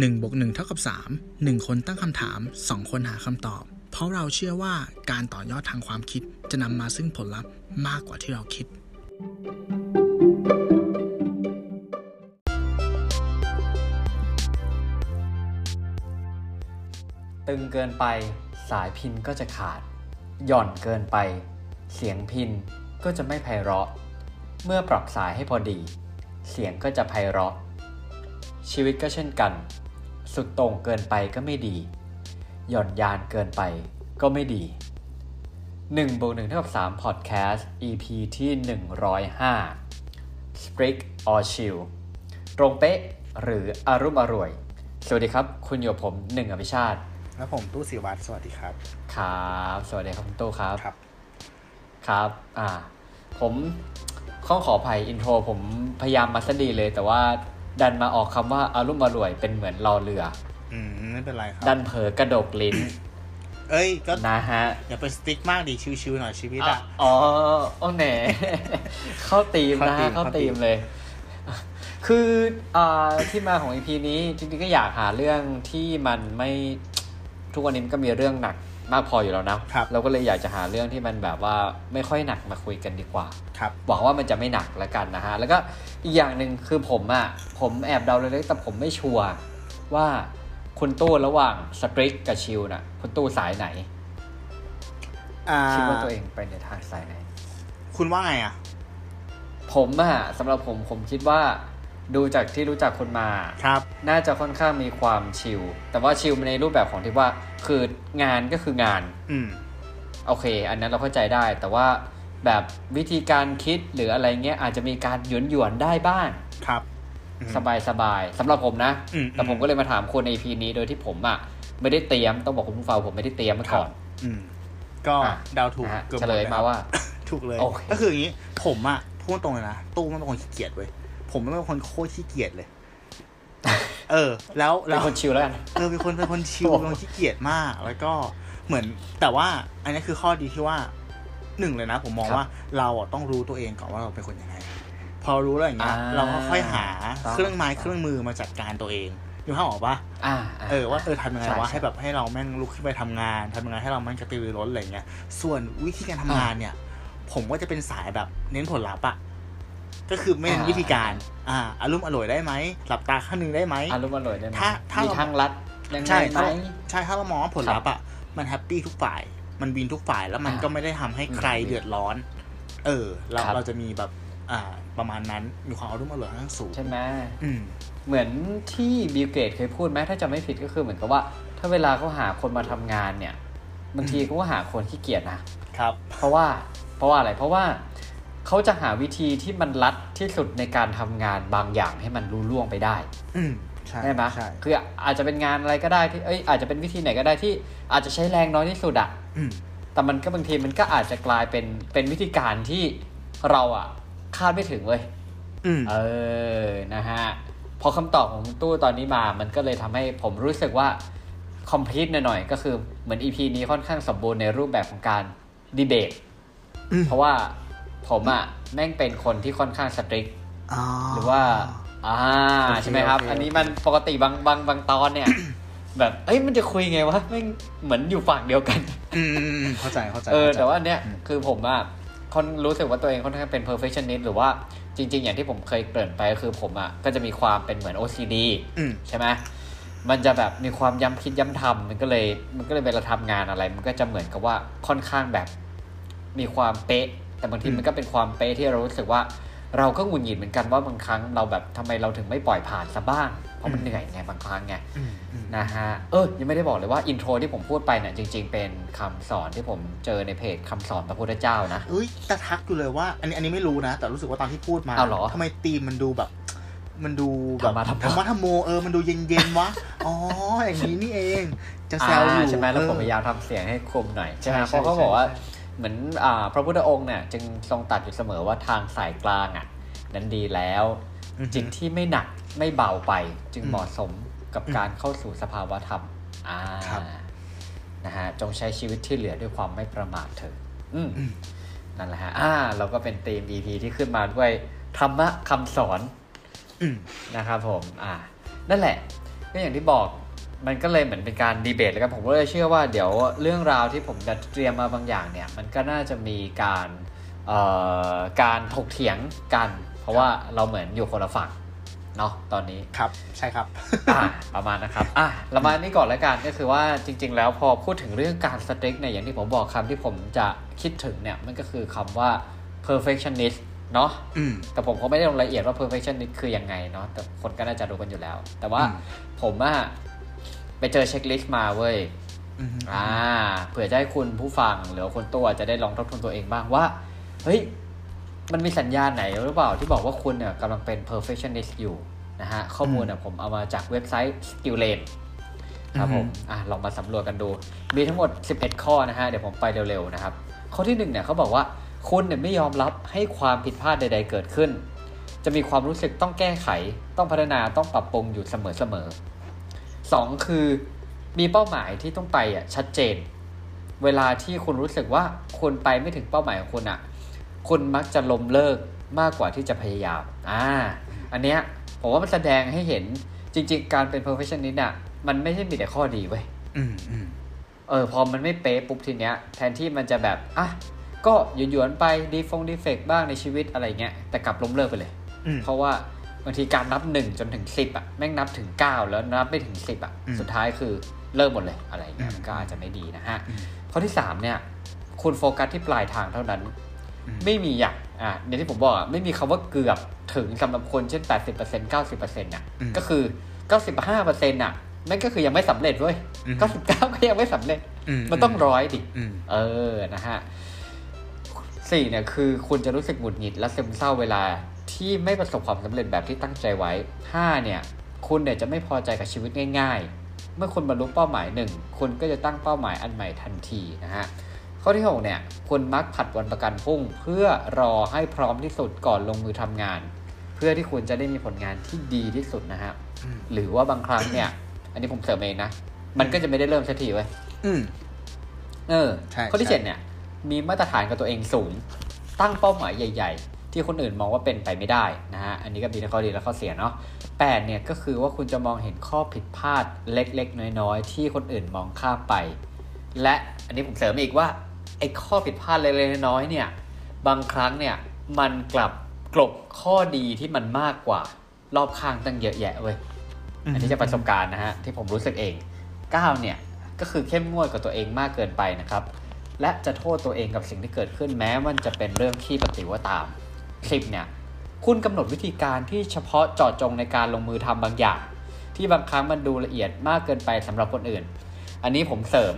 1บวก1เท่ากับ 3 1 คนตั้งคำถาม 2 คนหาคำตอบ เพราะเราเชื่อว่าการต่อยอดทางความคิดจะนำมาซึ่งผลลัพธ์มากกว่าที่เราคิด ตึงเกินไปสายพินก็จะขาด หย่อนเกินไป เสียงพินก็จะไม่ไพเราะ เมื่อปรับสายให้พอดี เสียงก็จะไพเราะชีวิตก็เช่นกัน สุดโต่งเกินไปก็ไม่ดี หย่อนยานเกินไปก็ไม่ดี1บวก1เท่ากับ3 Podcast EP ที่ 105 Strict or Chill ตรงเป๊ะหรืออารมณ์อร่วย สวัสดีครับ คุณอยู่กับผมหนึ่งอภิชาติ แล้วผมตู้สิวัตรสวัสดีครับ ครับ สวัสดีครับคุณตู้ครับ ครับ ครับ อ่า ผมข้องขออภัยอินโทรผมพยายามมาสดีเลย แต่ว่า ดันมาออกคำว่าอารุ่มอร่วยเป็นเหมือนรอเรือ อืมไม่เป็นไรครับ ดันเผลอกระดกลิ้น เอ้ยก็นะฮะ อย่าไปสติ๊กมากดิชิวๆหน่อยชีวิตอะอะอ๋อโอ้แหนเข้าตีมนะเข้าธีฮะมเข้าเข้าธีตีมมเลย คืออ่าที่มาของ EP นี้จริงๆก็อยากหาเรื่องที่มันไม่ทุกวันนี้มันก็มีเรื่องหนัก มากพออยู่แล้วนะครับเราก็เลยอยากจะหาเรื่องที่มันแบบว่าไม่ค่อยหนักมาคุยกันดีกว่าครับหวังว่ามันจะไม่หนักแล้วกันนะฮะ แล้วก็อีกอย่างหนึ่งคือผมอะ่ะผมแอบเดาเล็กๆแต่ผมไม่ชัวร์ว่าคุณตู้ระหว่างสตริกกับชิลน่ะคุณตู้สายไหนอ่าคิดว่าตัวเองไปในทางสายไหน คุณว่าไงอะ ผมอะสำหรับผมผมคิดว่า ดูจากที่รู้จักคุณมาครับ น่าจะค่อนข้างมีความชิล แต่ว่าชิลในรูปแบบของที่ว่า คืองานก็คืองาน อืม โอเค อันนั้นเราเข้าใจได้ แต่ว่าแบบวิธีการคิดหรืออะไรเงี้ย อาจจะมีการหยวนหยวนๆได้บ้าง ครับอืมสบายสบายสำหรับผมนะอืมแต่ผมก็เลยมาถามคุณใน EP นี้โดยที่ผมอะไม่ได้เตรียม ต้องบอกคุณผู้ฟังผมไม่ได้เตรียมมาก่อน อืม ก็อะเดาถูกนะฮะเกือบหเฉมดลยแวมาว่า ถูกเลยโอเคก็คืออย่างนี้ ผมอะพูดตรงเลยนะ ตู้มันเป็นคนขี้เกียจเว้ย ผมเป็นคนโคตรขี้เกียจเลย เออ แล้วเป็แล้นวคนชิลแล้วกันเออเป็นคนเป็นคนชิลโอ้เป็นคนขี้เกียจมาก แล้วก็เหมือนแต่ว่า อันนี้คือข้อดีที่ว่าหนึ่งเลยนะ ผมมองว่าเราอะต้องรู้ตัวเองก่อนว่าเราเป็นคนยังไง พอรู้แล้วอย่างเงี้ยอ่าเราก็ค่อยหาต้องเครื่องไม้เครื่องมือมาจัดการตัวเองอยู่ข้างออกปะอ่าเออว่าเออทำยังไงช่วะช่ให้แบบให้เราแม่งลุกขึ้นไปทำงานทำยังไงให้เราแม่งกระตือรือร้นอะไรเงี้ย ส่วนวิธีการทำงานเนี่ย ผมก็จะเป็นสายแบบเน้นผลลัพธ์อะ ก็คือไม่เน้นอ่าวิธีการ อ่าอะลุ่มอล่วยได้ไหมหลับตาข้างหนึ่งได้ไหมอะลุ่มอล่วยได้ไหมถ้าถ้ามีมีทางลัดยังไงใช่ไหมถ้าใช่ถ้าเรามองว่าผลลัพธ์อะมัน happy ทุกฝ่าย มัน win ทุกฝ่ายแล้วมันอ่าก็ไม่ได้ทำให้ใครอืมเดือดร้อน เออ เราครับเราจะมีแบบอ่าประมาณนั้นมีความอะลุ่มอร่อยค่อนข้างสูงใช่ไหมอืมเหมือนที่บิลเกตส์เคยพูดไหมถ้าจำไม่ผิดก็คือเหมือนกับว่า ถ้าเวลาเขาหาคนมาทำงานเนี่ยบางทีเขาก็หาคนขี้เกียจนะครับ เพราะว่าเพราะว่าอะไรเพราะว่า เขาจะหาวิธีที่มันลัดที่สุดในการทำงานบางอย่างให้มันรู้ล่วงไปได้ อืมใช่ใช่ไหมใช่คืออาจจะเป็นงานอะไรก็ได้ที่เอ้ยอาจจะเป็นวิธีไหนก็ได้ที่อาจจะใช้แรงน้อยที่สุดอะอืมแต่มันก็บางทีมันก็อาจจะกลายเป็นเป็นวิธีการที่เราอะคาดไม่ถึงเลยอืมเออนะฮะพอคำตอบของตู้ตอนนี้มามันก็เลยทำให้ผมรู้สึกว่าคอมพลีทหน่อยๆก็คือเหมือน EP นี้ค่อนข้างสมบูรณ์ในรูปแบบของการดีเบตอืมเพราะว่า ผมอะแม่งเป็นคนที่ค่อนข้างสตริกอ๋อหรือว่า อ่าโอเคใช่ไหมครับโอเคอันนี้มันปกติบางบางบางตอนเนี่ย แบบเอ้ยมันจะคุยไงวะแม่งเหมือนอยู่ฝั่งเดียวกัน อืมอืมอืมเข้าใจเข้าใจเออเข้ใจแต่ว่าเนี่ยอืมคือผมอะคนรู้สึกว่าตัวเองค่อนข้างเป็น perfectionist หรือว่าจริง ๆ อย่างที่ผมเคยเกริ่นไปก็คือผมอะก็จะมีความเป็นเหมือน OCD อืมใช่ไหมมันจะแบบมีความย้ำคิดย้ำทำมันก็เลยมันก็เลยเวลาทำงานอะไร มันก็จะเหมือนกับว่าค่อนข้างแบบมีความเป๊ะ แต่บางทีอืมมันก็เป็นความเป๊ะที่เรารู้สึกว่า เราก็หงุดหงิดเหมือนกันว่าบางครั้งเราแบบทำไมเราถึงไม่ปล่อยผ่านซะบ้าง เพราะมันเหนื่อยไงบางครั้งไงอืมอืมนะฮะเออยังไม่ได้บอกเลยว่าอินโทรที่ผมพูดไปเนี่ยจริง ๆ เป็นคำสอนที่ผมเจอในเพจคำสอนพระพุทธเจ้านะเอ้ยแต่ทักอยู่เลยว่า อันนี้อันนี้ไม่รู้นะ แต่รู้สึกว่าตอนที่พูดมาอ้าวเหรอทำไมตีมมันดูแบบมันดูแบบธรรมะธรรโมธรรมะธรรมโมเออ มันดูเย็นเย็นๆวะ อ๋อ อย่างนี้นี่เอง จะแซวอยู่ใช่ไหมแล้วเออผมพยายามทำเสียงให้คมหน่อย ใช่ไหมใช่เพราะเขาใช่บอกว่าใช่ เหมือนอ่าพระพุทธองค์เนี่ยจึงทรงตรัดอยู่เสมอว่าทางสายกลางอะ นั้นดีแล้วอือฮึจิตที่ไม่หนักไม่เบาไป จึงอืมเหมาะสมกับอืมการเข้าสู่สภาวะธรรมอ่าครับนะฮะจงใช้ชีวิตที่เหลือด้วยความไม่ประมาทเถอะอืมอืมนั่นแหละฮะอ่า เราก็เป็นธีม EP ที่ขึ้นมาด้วยธรรมะคำสอนอืมนะครับผม อ่า นั่นแหละ ก็อย่างที่บอก มันก็เลยเหมือนเป็นการดีเบตแล้วกันผมก็เลยเชื่อว่าเดี๋ยวเรื่องราวที่ผมจะเตรียมมาบางอย่างเนี่ย มันก็น่าจะมีการเอ่อการถกเถียงกัน เพราะว่าเราเหมือนอยู่คนละฝั่งเนาะตอนนี้ครับใช่ครับอ่าประมาณนะครับอะเรามานี่ก่อนแล้วกันก็คือว่าจริง ๆ แล้วพอพูดถึงเรื่องการสเต็กเนี่ยอย่างที่ผมบอกคำที่ผมจะคิดถึงเนี่ยมันก็คือคำว่า perfectionist เนาะอืมแต่ผมก็ไม่ได้ลงรายละเอียดว่า perfectionist คือยังไงเนาะแต่คนก็น่าจะรู้กันอยู่แล้ว แต่ว่าอืมผมอะ ไปเจอเช็คลิสต์มาเว้ยอืมอ่า เผื่อจะให้คุณผู้ฟังหรือว่าคนตัวจะได้ลองทบทวนตัวเองบ้างว่า เฮ้ย มันมีสัญญาณไหนหรือเปล่าที่บอกว่าคุณเนี่ยกำลังเป็น perfectionist อยู่นะฮะ ข้อมูลเนี่ยผมเอามาจากเว็บไซต์ Skillane ครับผม อะ ลองมาสำรวจกันดู มีทั้งหมด 11 ข้อนะฮะ เดี๋ยวผมไปเร็วๆนะครับ ข้อที่1เนี่ยเขาบอกว่าคุณเนี่ยไม่ยอมรับให้ความผิดพลาดใด ๆ เกิดขึ้น จะมีความรู้สึกต้องแก้ไข ต้องพัฒนา ต้องปรับปรุงอยู่เสมอๆ สองคือมีเป้าหมายที่ต้องไปอะชัดเจน เวลาที่คุณรู้สึกว่าคุณไปไม่ถึงเป้าหมายของคุณอะคุณมักจะล้มเลิกมากกว่าที่จะพยายามอ่าอันเนี้ยผมว่ามันแสดงให้เห็นจริง ๆ การเป็น perfectionist อะมันไม่ใช่มีแต่ข้อดีเว้ยอืมอืมเออพอมันไม่เป๊ะปุ๊บทีเนี้ย แทนที่มันจะแบบอะก็หยวนๆไปดีฟงดีเฟกบ้างในชีวิตอะไรเงี้ยแต่กลับล้มเลิกไปเลยอืมเพราะว่า บางทีการนับหนึ่งจนถึงสิบอะแม่งนับถึงเก้าแล้วนับไม่ถึงสิบอะอืมสุดท้ายคือเลิกหมดเลยอะไรเงี้ยอืมมันก็อาจจะไม่ดีนะฮะอืมข้อที่สามเนี่ย คุณโฟกัสที่ปลายทางเท่านั้นอืมไม่มีอย่างอะในที่ผมบอกอะไม่มีคำว่าเกือบถึงสำหรับคนเช่น80% 90%เนี่ยอืมก็คือ95%น่ะนั่นก็คือยังไม่สำเร็จเว้ยอืม99ก็ยังไม่สำเร็จอืมมันต้องร้อยดิอืมเออนะฮะสี่เนี่ยคือคุณจะรู้สึกหงุดหงิดและซึมเศร้าเวลา ที่ไม่ประสบความสำเร็จแบบที่ตั้งใจไว้ห้าเนี่ย คุณเนี่ยจะไม่พอใจกับชีวิตง่าย ๆ เมื่อคุณบรรลุเป้าหมายหนึ่งคุณก็จะตั้งเป้าหมายอันใหม่ทันทีนะฮะ ข้อที่หกเนี่ย คุณมักผัดวันประกันพรุ่ง เพื่อรอให้พร้อมที่สุดก่อนลงมือทำงาน เพื่อที่คุณจะได้มีผลงานที่ดีที่สุดนะฮะอืมหรือว่าบางครั้งเนี่ย อันนี้ผมเสริมเองนะ มันก็จะไม่ได้เริ่มสักทีเว้ยอืมเออใช่ข้อที่ใช่เจ็ดเนี่ย มีมาตรฐานกับตัวเองสูง ตั้งเป้าหมายใหญ่ ๆ ที่คนอื่นมองว่าเป็นไปไม่ได้นะฮะอันนี้ก็มีทั้งข้อดีและข้อเสียเนาะแปดเนี่ยก็คือว่าคุณจะมองเห็นข้อผิดพลาดเล็กๆ น้อยๆ ที่คนอื่นมองข้ามไป และอันนี้ผมเสริมอีกว่าไอ้ข้อผิดพลาดเล็กๆน้อยๆเนี่ยบางครั้งเนี่ยมันกลับกลบข้อดีที่มันมากกว่ารอบข้างตั้งเยอะแยะเว้ยอันนี้จะประสบการณ์นะฮะที่ผมรู้สึกเอง9เนี่ยก็คือเข้มงวดกับตัวเองมากเกินไปนะครับ และจะโทษตัวเองกับสิ่งที่เกิดขึ้นแม้มันจะเป็นเรื่องที่ปฏิว่าตาม 10เนี่ยคุณกำหนดวิธีการที่เฉพาะเจาะจงในการลงมือทำบางอย่าง ที่บางครั้งมันดูละเอียดมากเกินไปสำหรับคนอื่น อันนี้ผมเสริม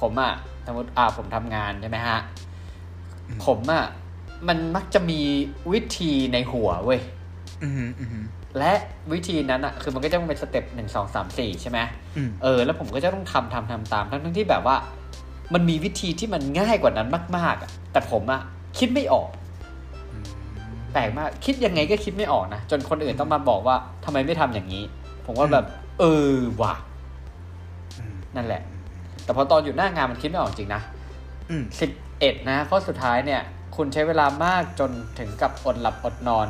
ผมอะสมมติอ่าผมทำงานใช่ไหมฮะผมอะมันมักจะมีวิธีในหัวเว้ยอืมอืมและวิธีนั้นอะคือมันก็จะต้องเป็นสเต็ปหนึ่งสองสามสี่ใช่ไหมอืมเออแล้วผมก็จะต้องทำทำทำตามทั้งทั้งที่แบบว่า มันมีวิธีที่มันง่ายกว่านั้นมาก ๆอะแต่ผมอะคิดไม่ออก แปลกมากคิดยังไงก็คิดไม่ออกนะจนคนอื่นต้องมาบอกว่าทำไมไม่ทำอย่างนี้ ผมว่าแบบ เออว่ะอืมนั่นแหละ แต่พอตอนอยู่หน้างานมันคิดไม่ออกจริงนะอืมสิบเอ็ดนะข้อสุดท้ายเนี่ย คุณใช้เวลามากจนถึงกับอดหลับอดนอน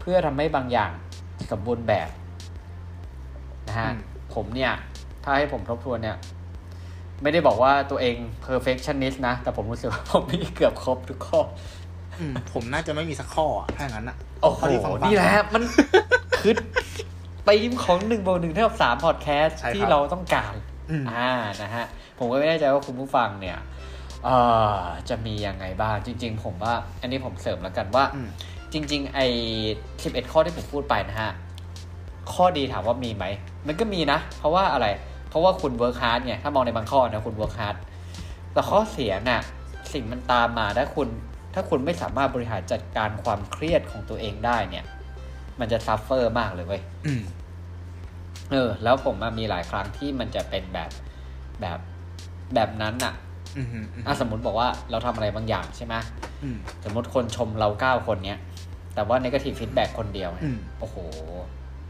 เพื่อทำให้บางอย่างสมบูรณ์แบบนะฮะอืมผมเนี่ย ถ้าให้ผมทบทวนเนี่ย ไม่ได้บอกว่าตัวเอง perfectionist นะ แต่ผมรู้สึกว่าผมมีเกือบครบทุกข้ออืม ผมน่าจะไม่มีสักข้ออะถ้าอย่างนั้นอะโอ้โหเท่าที่ฟังๆนี่แหละมันคือตีมของหนึ่งบวกหนึ่งเท่ากับสามพอดแคสต์ใช่ครับที่เราต้องการอืมอ่านะฮะ ผมก็ไม่แน่ใจว่าคุณผู้ฟังเนี่ยเอ่อจะมียังไงบ้าง จริง ๆ ผมว่า อันนี้ผมเสริมแล้วกันว่าอืมจริง ๆ ไอ้สิบเอ็ดข้อที่ผมพูดไปนะฮะ ข้อดีถามว่ามีไหม มันก็มีนะ เพราะว่าอะไร เพราะว่าคุณ work hard เนี่ยถ้ามองในบางข้อนะคุณ work hard แต่ข้อเสียน่ะ สิ่งมันตามมาถ้าคุณ ถ้าคุณไม่สามารถบริหารจัดการความเครียดของตัวเองได้เนี่ย มันจะ suffer มากเลยเว้ยอืมเออ แล้วผมอะมีหลายครั้งที่มันจะเป็นแบบแบบแบบนั้นน่ะอืมอืมอะสมมติบอกว่าเราทำอะไรบางอย่างใช่ไหมอืมสมมติคนชมเราเก้าคนเนี้ย แต่ว่า negative feedback คนเดียวเนี่ยอืมโอ้โห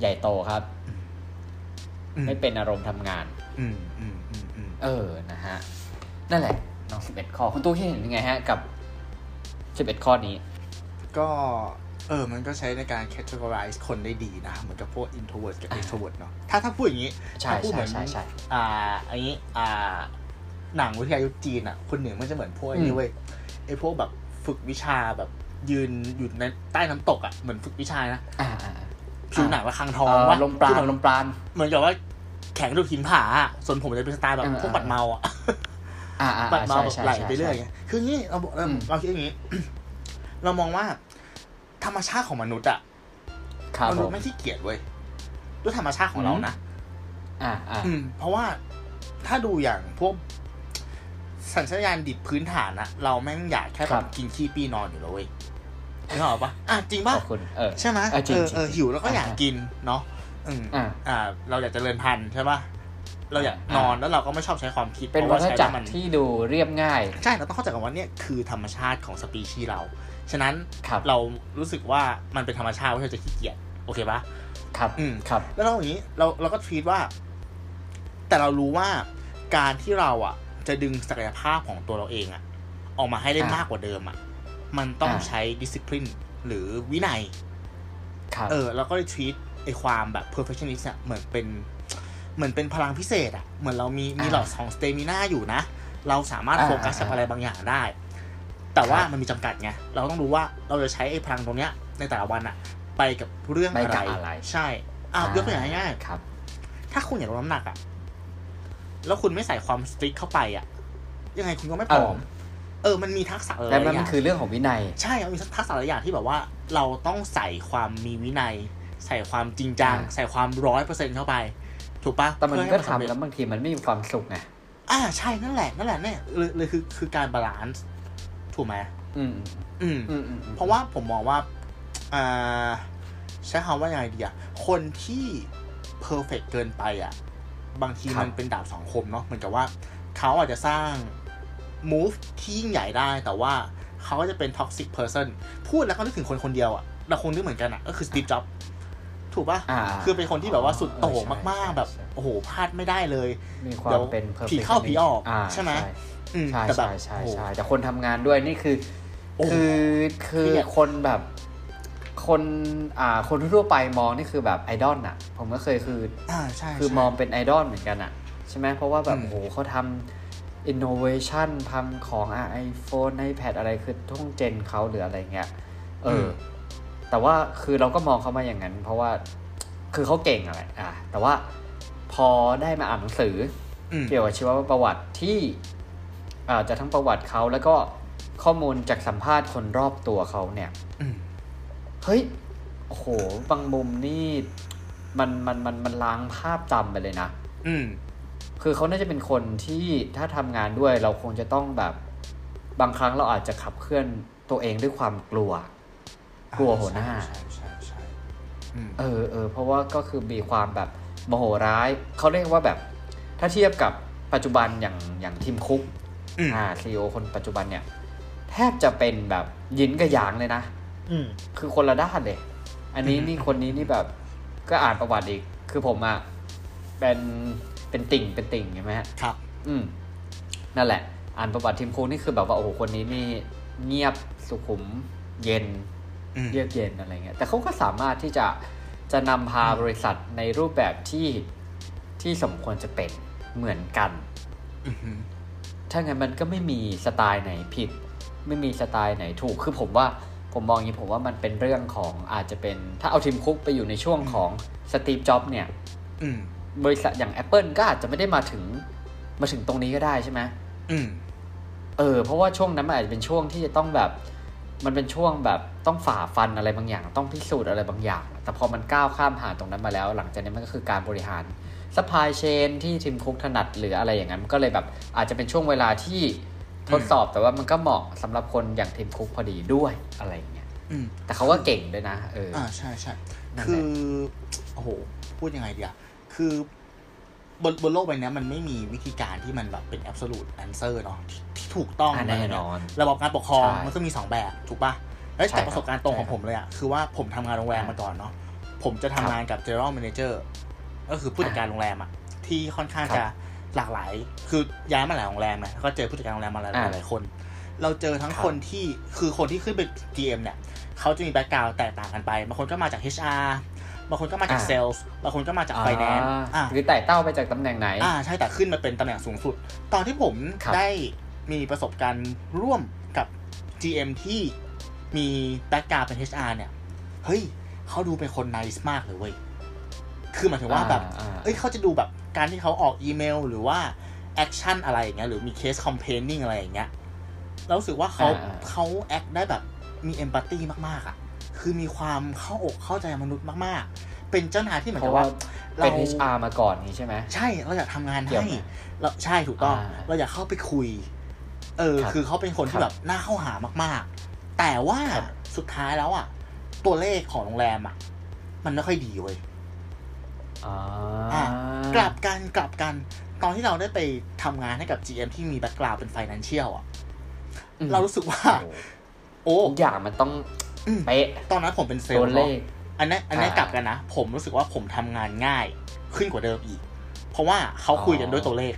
ใหญ่โตครับอืมไม่เป็นอารมณ์ทำงานอืมอืมอืมอืมเออนะฮะ นั่นแหละน้องสิบเอ็ดข้อคุณตู้คิดเห็นยังไงฮะ กับ สิบเอ็ดข้อนี้ ก็เออ มันก็ใช้ในการ categorize คนได้ดีนะ เหมือนกับพวก introvert กับ extrovert เนาะ ถ้าถ้าพูดอย่างนี้ใช่ถ้าพูดเหใช่มือนใช่ใช่อ่า อันนี้ อ่า หนังวิทยายุทธจีนอะ คนหนึ่งมันจะเหมือนพวกไอ้อืนี่มเว้ย ไอ้พวกแบบฝึกวิชาแบบยืนอยู่ในใต้น้ำตกอะ เหมือนฝึกวิชานะอ่าอ่าอ่าผิวหนังระคังทองเอ่อว่าลมปราณลมปราณ เหมือนกับว่าแข็งดูหินผาอะส่วนผมจะเป็นสไตล์แบบเออพวกปัดเมาอะอ่าอ่า ปัดเมาใช่แบบใช่ไหลใช่ไปเรื่อยใช่ไงคืองี้เราบอกเราอืมเราคิดอย่างนี้ เรามองว่า ธรรมชาติของมนุษย์อะครับมผนุษมย์ไม่ขี้เกียจเว้ยด้วยธรรมชาติของเรานะอ่าอ่าอืมเพราะว่าถ้าดูอย่างพวกสัญชาตญาณดิบพื้นฐานอะเราแม่งอยากแค่แบบกินขี้ปี้นอนอยู่แล้วเว้ยนึกออกปะอะจริงขปะอบคุณเออใช่ไหมเออจริงเออจริงเออหิวแล้วก็อยากอ่ากินเนาะอืมอ่าอ่า เราอยากเจริญพันธุ์ใช่ปะ เราอยากอ่านอนแล้วเราก็ไม่ชอบใช้ความคิดเป็นพราะวัฏใช้จักแล้วรมันที่ดูเรียบง่าย ใช่เราต้องเข้าใจกันว่าเนี่ยคือธรรมชาติของสปีชีส์เรา ฉะนั้นครับเรารู้สึกว่ามันเป็นธรรมชาติว่าเราจะขี้เกียจโอเคปะครับอืมครับ แล้วเราอย่างนี้เราเราก็ทวีตว่า แต่เรารู้ว่าการที่เราอะ จะดึงศักยภาพของตัวเราเองอะ ออกมาให้ได้อ่ามมากกว่าเดิมอะ มันต้องอ่าใช้ดิสซิ p ลินหรือวินัยครับเออแล้วก็เลยทวีตไอความแบบ perfectionist อะเหมือนเป็น เหมือนเป็นพลังพิเศษอะเหมือนเรามีมีหลอดของ stamina อยู่นะ เราสามารถอ่าโฟกัสกับอ่าอะไรบางอย่างได้ แต่ว่าครับมันมีจำกัดไง เราต้องรู้ว่าเราจะใช้ไอ้พลังตรงเนี้ย ในแต่ละวันอะไปกับเรื่องไปอะกัไรบอะไร ใช่อะยกตัวอย่างง่ายครับๆถ้าคุณอยากลดน้ำหนักอะแล้วคุณไม่ใส่ความสตริกเข้าไปอะยังไงคุณก็ไม่ผอมเออ มันมีทักษะหลายๆและมันอย่างคือเรื่องของวินัย ใช่ มันมีทักษะหลายอย่างที่แบบว่า เราต้องใส่ความมีวินัย ใส่ความจริงจังอ่าใส่ความร้อยเปอร์เซ็นเข้าไป ถูกปะแต่มันเพื่อให้ก็สำเร็จทำแล้วบางทีมันไม่มีความสุขไงอ่าใช่นั่นแหละนั่นแหละเนี่ยเลยเลยคือคือการ balance ถูกไหมอืมอืมอืมอืมอืมเพราะว่าผมมองว่าอ่าใช้คำว่ายังไงดีอะคนที่ perfect เกินไปอะบางทีมันเป็นดาบสองคมเนาะเหมือนกับว่าเขาอาจจะสร้าง move ที่ยิ่งใหญ่ได้แต่ว่าเขาก็จะเป็น toxic person พูดแล้วก็นึกถึงคนคนเดียวอะเราคงนึกเหมือนกันอะก็คือ Steve Jobs ถูกปะอ่าคือเป็นคนที่แบบว่าสุดโต่งเออใช่มากใช่ๆแบบใช่โอ้โหพลาดไม่ได้เลยมีควาเดี๋มยวเป็น perfect ผีเข้าผีออกาใช่ไหมอืมใช่แต่แบบใช่ใช่โอ้โหใช่แต่คนทำงานด้วยนี่คือโอ้โหคือคือเครียดคนแบบคนอ่าคนทั่วๆไปมองนี่คือแบบไอดอลน่ะ ผมก็เคยคืออ่าใช่คือใช่มองเป็นไอดอลเหมือนกันอะ ใช่ไหมเพราะว่าแบบอืมโอ้โหเขาทำ innovation ทำของอะ iPhone iPad อะไรคือท่องเจนเขาหรืออะไรเงี้ยเอออ แต่ว่าคือเราก็มองเขามาอย่างนั้น เพราะว่าคือเขาเก่งอะไรอะแต่ว่าพอได้มาอ่านหนังสืออืมเกี่ยวกับชีวประวัติที่อาจจะทั้งประวัติเขาแล้วก็ข้อมูลจากสัมภาษณ์คนรอบตัวเขาเนี่ยอืมเฮ้ยโอ้โหบางมุมนี่มันมันมันมันล้างภาพจำไปเลยนะอืม คือเขาน่าจะเป็นคนที่ถ้าทำงานด้วยเราคงจะต้องแบบ บางครั้งเราอาจจะขับเคลื่อนตัวเองด้วยความกลัว กลัวหัวหน้าใช่ใช่ใช่อืมเออเออเพราะว่าก็คือมีความแบบโมโหร้ายเขาเรียกว่าแบบ ถ้าเทียบกับปัจจุบันอย่างอย่างทีมคุกอืมอ่าซีอคนปัจจุบันเนี่ย แทบจะเป็นแบบยินกับหยางเลยนะอืมคือคนละด้านเลย อันนี้อืมนี่คนนี้นี่แบบก็อ่านประวัติอีก คือผมอะเป็นเป็นติ่งเป็นติ่งใช่ไหมฮะครับ อืมนั่นแหละ อ่านประวัติทีมคุกนี่คือแบบว่าโอ้โหคนนี้นี่เงียบสุขุมเย็นอืม เยือกเย็นอะไรเงี้ยแต่เขาก็สามารถที่จะจะนำพาบริษัทในรูปแบบที่ที่สมควรจะเป็นเหมือนกันอือหือถ้างั้นมันก็ไม่มีสไตล์ไหนผิด ไม่มีสไตล์ไหนถูกคือผมว่าผมมองอย่างนี้ผมว่ามันเป็นเรื่องของอาจจะเป็น ถ้าเอาทีมคุกไปอยู่ในช่วงของสตีฟจ็อบเนี่ยอืมบริษัทอย่าง Apple ก็อาจจะไม่ได้มาถึงมาถึงตรงนี้ก็ได้ใช่ไหมอืมเออ เพราะว่าช่วงนั้นมันอาจจะเป็นช่วงที่จะต้องแบบ มันเป็นช่วงแบบต้องฝ่าฟันอะไรบางอย่าง ต้องพิสูจน์อะไรบางอย่าง แต่พอมันก้าวข้ามผ่านตรงนั้นมาแล้ว หลังจากนี้มันก็คือการบริหารสปายเชนที่ทีมคุกถนัดหรืออะไรอย่างนั้นมันก็เลยแบบอาจจะเป็นช่วงเวลาที่ทดสอบแต่ว่ามันก็เหมาะสำหรับคนอย่างทีมคุกพอดีด้วยอะไรอย่างเงี้ยอืมแต่เขาก็เก่งด้วยนะเอออ่าใช่ใช่นั่นแหละคือโอ้โหพูดยังไงดีอะคือ บนบนโลกใบนี้มันไม่มีวิธีการที่มันแบบเป็น absolute answer เนาะที่ที่ถูกต้องอะอะไรแน่เงี้ยนอน ระบบการปกครองใช่มันก็มีสองแบบถูกปะแล้วใช่จากครับประสบการณ์ตรงใช่ของผมเลยอะคือว่าผมทำงานโรงแรมอ่ามมาก่อนเนาะผมจะทำครับงานกับ general manager ก็คือผู้จัดการโรงแรมอะที่ค่อนข้างครับจะหลากหลาย คือย้ายมาหลายโรงแรมไงแล้วก็เจอผู้จัดการโรงแรมมาหลายอ่าหลายคน เราเจอทั้งครับคนที่คือคนที่ขึ้นเป็น GM เนี่ยเขาจะมี background แตกต่างกันไปบางคนก็มาจาก HR บางคนก็มาจากอ่าเซลส์บางคนก็มาจากไฟแนนซ์อ่าหรือไต่เต้าไปจากตำแหน่งไหนอ่าใช่แต่ขึ้นมาเป็นตำแหน่งสูงสุด ตอนที่ผมครับได้มีประสบการณ์ร่วมกับ GM ที่มี background เป็น HR เนี่ย เฮ้ย เขาดูเป็นคน nice มากเลยเว้ย คือหมายถึงว่าแบบอ่าเอ้ยเขาจะดูแบบการที่เขาออกอีเมล หรือว่าaction อะไรอย่างเงี้ย หรือมี case complaining อะไรอย่างเงี้ย เรารู้สึกว่าเขาอ่าเขา act ได้แบบมี empathy มากๆอะ คือมีความเข้าอกเข้าใจมนุษย์มากๆ เป็นเจ้านายที่เหมือนเพกับราะว่าว่าเป็น HR มาก่อนนี้ใช่ไหมใช่เราอยากทำงานเกี่ยวให้ไหมเราใช่ถูกต้องอ่าเราอยากเข้าไปคุย เออครับคือเขาเป็นคนครัที่บแบบน่าเข้าหามาก ๆ แต่ว่าครับสุดท้ายแล้วอะ ตัวเลขของโรงแรมอะ มันไม่ค่อยดีเว้ยอ่าอะกลับกันกลับกัน ตอนที่เราได้ไปทำงานให้กับ GM ที่มี background เป็น Financial อะอืมเรารู้สึกว่า โอ้โอ้ทุกอย่างมันต้องอืม เป๊ะตอนนั้นผมเป็นเซลตัวล์เลเนาะขอันนี้อันนี้อ่ากลับกันนะ ผมรู้สึกว่าผมทำงานง่ายขึ้นกว่าเดิมอีก เพราะว่าเขาคุยกันด้วยตัวเลข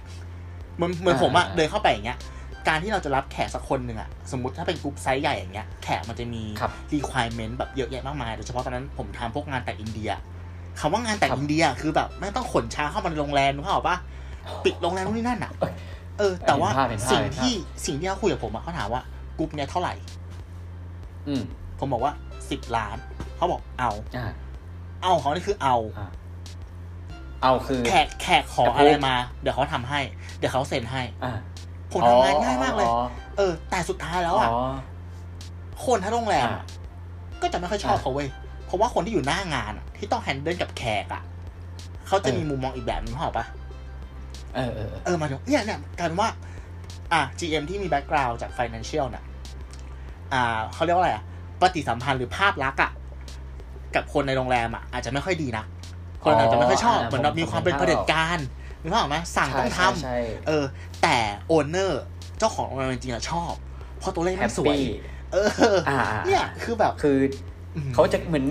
เหมือนเหมือนผมอะอ่าเดินเข้าไปอย่างเงี้ยการที่เราจะรับแขกสักคนหนึ่งอะสมมติถ้าเป็น group size ใหญ่อย่างเงี้ยแขกมันจะมีครับ requirement แบบเยอะแยะมากมายโดยเฉพาะตอนนั้นผมทำพวกงานแต่งอินเดียคำว่างานแต่งครับอินเดียคือแบบไม่ต้องขนช้าเข้ามาในโรงแรมนึกภาพออกปะปิดโรงแรมนู่นนี่นั่นอะเอ้ยเออแต่ว่าเห็นภาพเห็นภาพสิ่งเห็นภาพที่สิ่งที่เขาคุยกับผมอะเขาถามว่ากรุ๊ปเนี้ยเท่าไหร่อืม ผมบอกว่าสิบล้าน เขาบอกเอาอ่าเอาของเขานี่คือเอาอ่าเอาคือแขกแขกขอแต่พวกอะไรมา เดี๋ยวเขาทำให้ เดี๋ยวเขาเซ็นให้อ่าผมทำงานง่ายมากเลยอ๋อเออ แต่สุดท้ายแล้วอ๋อะอคนทั้งโรงแรมอ่าอะก็จะไม่ค่อยชอบอ่าเขาเว้ยเพราะว่าคนที่อยู่หน้างานอะที่ต้องแฮนเดิลกับแขกอะเขาจะเออมีมุมมองอีกแบบนึงเหรอปะเออเออเออเออมาถึงเนี่ยเนี่ยกลารว่า อะ GM ที่มีแบ็กกราวด์จาก Financial เนี่ยอ่าเขาเรียกว่าอะไรอะ ปฏิสัมพันธ์หรือภาพลักษณ์อะกับคนในโรงแรมอะอาจจะไม่ค่อยดีนะคนอาจจะไม่ค่อยชอบเหมือนแบบมีความเป็นเผด็จการนึกภาพออกไหมสั่งต้องทำใช่เออ แต่โอนเนอร์เจ้าของโรงแรมจริงๆอะชอบ เพราะตัวเลขแฮมัปนสวยปี้เอออ่าอ่าเนี่ยคือแบบคืออืมเขาจะเหมือน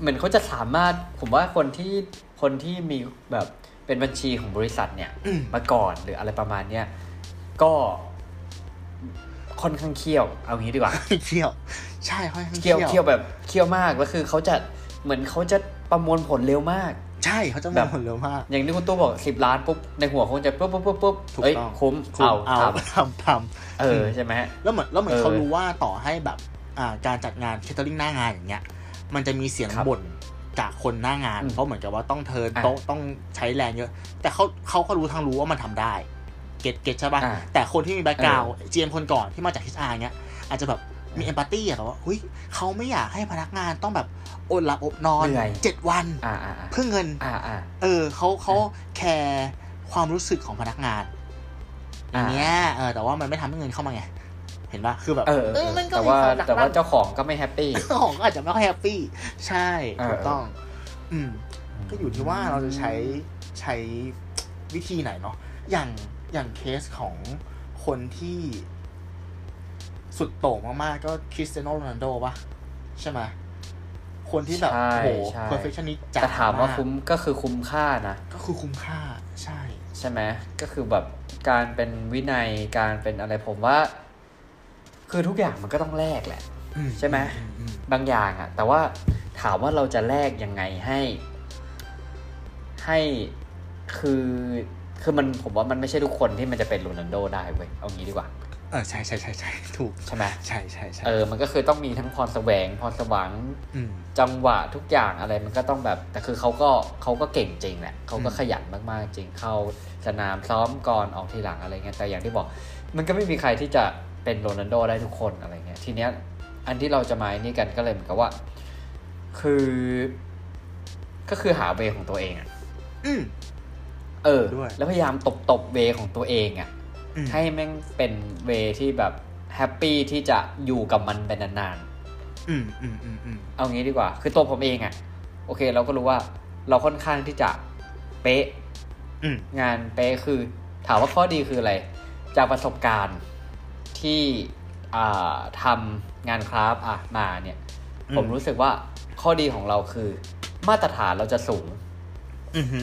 เหมือนเขาจะสามารถผมว่าคนที่คนที่มีแบบเป็นบัญชีของบริษัทเนี่ยอืมมาก่อนหรืออะไรประมาณเนี้ยก็ ค่อนข้างเคี่ยว เอางี้ดีกว่าเคี่ยว ใช่ค่อนข้างเคี่ยวเคี่ยวเคี่ยวแบบเคี่ยวมากแล้วคือเขาจะเหมือนเขาจะประมวลผลเร็วมาก ใช่เขาจะแบแบบบผลเร็วมาก อย่างที่คุณตู้บอกสิบล้านปุ๊บในหัวคงจะปุ๊บปุ๊บปุ๊บปุ๊บถูกเอ้ยต้องคุ้มคุณเอาเอาททำทำำเออใช่ไหมฮะแล้วเหมือนแล้วเหมือนเออเขารู้ว่าต่อให้แบบอ่าการจัดงาน c a t e r i n g หน้างานอย่างเงี้ย มันจะมีเสียงครับบ่นจากคนหน้างานอืมเพราะเหมือนกับว่าต้อง turn อะโต๊ะต้องใช้แรงเยอะ แต่เขาเขาก็รู้ทั้งรู้ว่ามันทำได้ get get ใช่ป่ะ อะแต่คนที่มี background เออ GM คนก่อนที่มาจาก HR เงี้ย อาจจะแบบมี empathy อะแบบว่าเฮ้ยเขาไม่อยากให้พนักงานต้องแบบอดหลับอดนอนเหนื่อย เจ็ดวันอ่าอ่าอ่าเพื่อเงิน อ่าอ่า เออเขาเขา care ความรู้สึกของพนักงานอย่างเงี้ยเออแต่ว่ามันไม่ทำให้เงินเข้ามาไง เห็นปะคือแบบเออเออเออมันก็แต่มีว่าความหนักแต่ว่าลั่น เจ้าของก็ไม่ happy ของก็อาจจะไม่ค่อย happy ใช่เออ ถูกต้อง อืม ก็อยู่ที่ว่าเราจะใช้ใช้วิธีไหนเนาะอย่าง อย่างเคสของคนที่สุดโต่งมากๆ ก็คริสเตียโนโรนัลโดปะใช่ไหมคนที่แบบใช่โหใช่ perfectionist จ๋าแต่ถามว่าากคุ้มก็คือคุ้มค่านะ ก็คือคุ้มค่าใช่ ใช่ไหมก็คือแบบการเป็นวินัยการเป็นอะไรผมว่า คือทุกอย่างมันก็ต้องแลกแหละอืใช่ไหมอือืมบางอย่างอะแต่ว่าถามว่าเราจะแลกยังไงให้ ให้คือ คือมันผมว่ามันไม่ใช่ทุกคนที่มันจะเป็นโรนัลโดได้เว้ยเอางี้ดีกว่า เออใช่ใช่ใช่ใช่ถูกใช่ไหมใช่ใช่ใช่เออมันก็คือต้องมีทั้งพรแสวงพรสวรรค์อืมจังหวะทุกอย่างอะไรมันก็ต้องแบบ แต่คือเขาก็เขาก็เก่งจริงแหละเขาก็อืมขยันมากๆจริงเข้าสนามซ้อมก่อนออกทีหลังอะไรเงี้ยแต่อย่างที่บอก มันก็ไม่มีใครที่จะเป็นโรนัลโดได้ทุกคนอะไรเงี้ยทีเนี้ยอันที่เราจะมานี่กันก็เลยเหมือนกับว่า คือ ก็คือหาเวของตัวเองอะอืม เออด้วยแล้วพยายามตบตบเวของตัวเองอะอืมให้แม่งเป็นเวที่แบบแฮปปี้ที่จะอยู่กับมันเป็นนานๆอืมอืมอืมอืมเอางี้ดีกว่า คือตัวผมเองอะโอเค เราก็รู้ว่าเราค่อนข้างที่จะเป๊ะอืมงานเป๊ะคือ ถามว่าข้อดีคืออะไร จากประสบการณ์ที่อ่าทำงานคราฟต์อะมาเนี่ยอืมผมรู้สึกว่าข้อดีของเราคือ มาตรฐานเราจะสูงอืมฮึ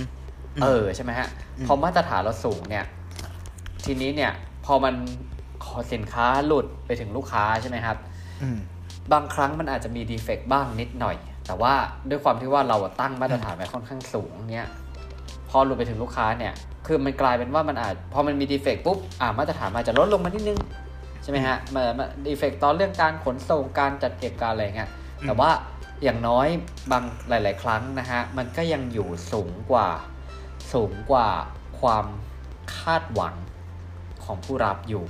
เออใช่ไหมฮะอืมพอมาตรฐานเราสูงเนี่ย ทีนี้เนี่ย พอมันขสินค้าหลุดไปถึงลูกค้าใช่ไหมครับอืมบางครั้งมันอาจจะมีดีเฟกต์บ้างนิดหน่อย แต่ว่าด้วยความที่ว่าเราอะตั้งมาตรฐานไว้ค่อนข้างสูงเนี่ยพอหลุดไปถึงลูกค้าเนี่ย คือมันกลายเป็นว่ามันอาจพอมันมีดีเฟกต์ปุ๊บอ่ามาตรฐานมันอาจจะลดลงมานิดนึงใช่ไหมฮะมันดีเฟกต์ตอนเรื่องการขนส่งการจัดเก็บการอะไรเงี้ยอืมแต่ว่าอย่างน้อยบางหลาย ๆ ครั้งนะฮะมันก็ยังอยู่สูงกว่า สูงกว่าความคาดหวังของผู้รับอยู่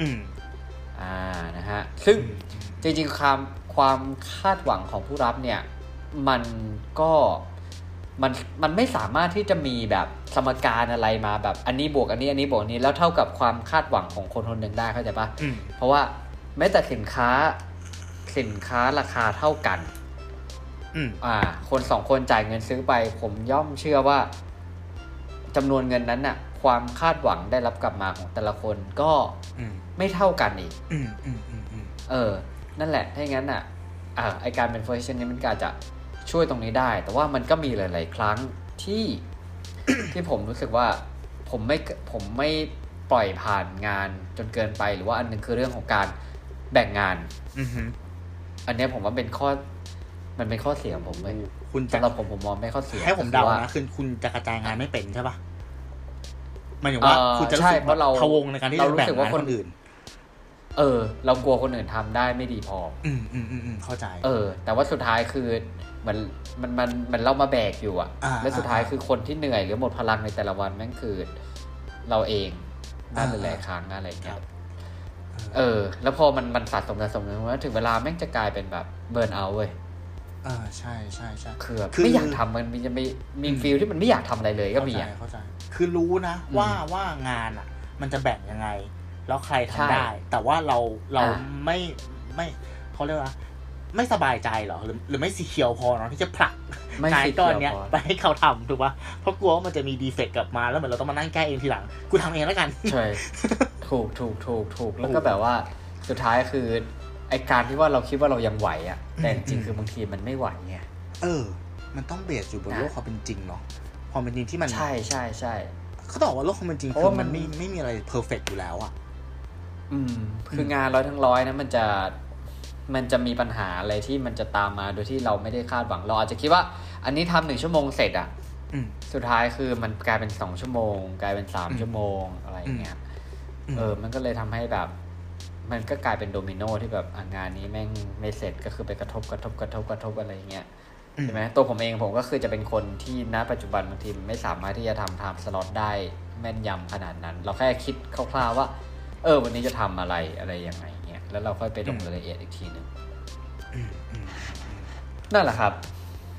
อืมอ่านะฮะ ซึ่งจริงๆความความคาดหวังของผู้รับเนี่ย มันก็มันมันไม่สามารถที่จะมีแบบสมการอะไรมาแบบอันนี้บวกอันนี้อันนี้บวกอันนี้แล้วเท่ากับความคาดหวังของคนคนหนึ่งได้เข้าใจปะอืมเพราะว่าแม้แต่สินค้าสินค้าราคาเท่ากันอืมอ่า คนสองคนจ่ายเงินซื้อไป ผมย่อมเชื่อว่า จำนวนเงินนั้นน่ะ ความคาดหวังได้รับกลับมาของแต่ละคนก็อืมไม่เท่ากันอีกอืมอืมอืมอืมเออ นั่นแหละถ้าอย่างนั้นอะอ่าไอการเป็น first gen นี้มันก็อาจจะช่วยตรงนี้ได้ แต่ว่ามันก็มีหลาย ๆ ครั้งที่ที่ผมรู้สึกว่าผมไม่ผมไม่ปล่อยผ่านงานจนเกินไป หรือว่าอันหนึงคือเรื่องของการแบ่งงานอืมฮึอันเนี้ยผมว่าเป็นข้อ มันเป็นข้อเสียของผมเลย คุณจะสำหรับผมผมมองไม่ข้อเสียให้ผมเดาก็คือว่นะคือคุณจะกระจายงานไม่เป็นใช่ปะหมายถึงว่าเอ่อคุณจะรู้ใช่สึกเพราะเราพะวงในการที่เราจะรู้แบ่งสึกงาว่านคคนนอื่น เออ เรากลัวคนอื่นทำได้ไม่ดีพออืมอืมอืมอืมเข้าใจ เออ แต่ว่าสุดท้ายคือมันมันมันมันเรามาแบกอยู่อะอ่าและสุดท้ายอ่าคือคนที่เหนื่อยหรือหมดพลังในแต่ละวันแม่งคือเราเองนั่นอ่าหลายๆครั้งอะไรเงี้ครัยบเออ แล้วพอมันมันสะสมสะสมแล้วถึงเวลาแม่งจะกลายเป็นแบบเบิร์นเอาเว้ย เออใช่ใช่ใช่คือแบบคือไม่อยากทำมันมีจะมีมีอืมฟีลที่มันไม่อยากทำอะไรเลยก็มีเข้าใจอะเข้าใจคือรู้นะอืมว่าว่างานอะ มันจะแบ่งยังไง แล้วใครทำใช่ได้ แต่ว่าเราเราอ่าไม่ไม่เขาเรียกว่าไม่สบายใจเหรอหรือหรือไม่สีเขียวพอเนาะที่จะผลักไม่งานสิก้อนเดีเนี้ยยวพอไปให้เขาทำถูกปะเพราะกลัวว่ามันจะมีดีเฟกต์กลับมาแล้วเหมือนเราต้องมานั่งแก้เองทีหลัง กูทำเองแล้วกัน ใช่ ถูกถูกถูกถูกแล้วก็แบบว่าสุดท้ายคือไอการที่ว่าเราคิดว่าเรายังไหวอะ แต่จริงๆคือบางทีมันไม่ไหวไงเออ มันต้องเบสอยู่บนอะโลกความเป็นจริงเนาะความเป็นจริงที่มันใช่ใช่ใช่เขาต้องบอกว่าโลกความเป็นจริงเพราะคือว่ามัมันนไม่ไม่มีอะไรเพอร์เฟกอยู่แล้วอะอืม คืองานร้อยทั้งร้อยนะมันจะมันจะมีปัญหาอะไรที่มันจะตามมาโดยที่เราไม่ได้คาดหวังเราอาจจะคิดว่า อันนี้ทำหนึ่งชั่วโมงเสร็จอะอืมสุดท้ายคือมันกลายเป็นสองชั่วโมง กลายเป็นสามอืมชั่วโมงอะไรอย่างเงี้ยอืมเออ มันก็เลยทำให้แบบ มันก็กลายเป็นโดมิโนที่แบบอะงานนี้แม่งไม่เสร็จก็คือไปกระทบกระทบกระทบกระทบอะไรอย่างเงี้ยอืมใช่ไหมตัวผมเองผมก็คือจะเป็นคนที่ณปัจจุบันบางทีไม่สามารถที่จะทำไทม์สล็อตได้แม่นยำขนาดนั้น เราแค่คิดคร่าวๆว่า เออ วันนี้จะทำอะไรอะไรยังไงเงี้ยแล้วเราค่อยไปลงรายละเอียดอีกทีหนึ่งอืมอืมนั่นแหละครับ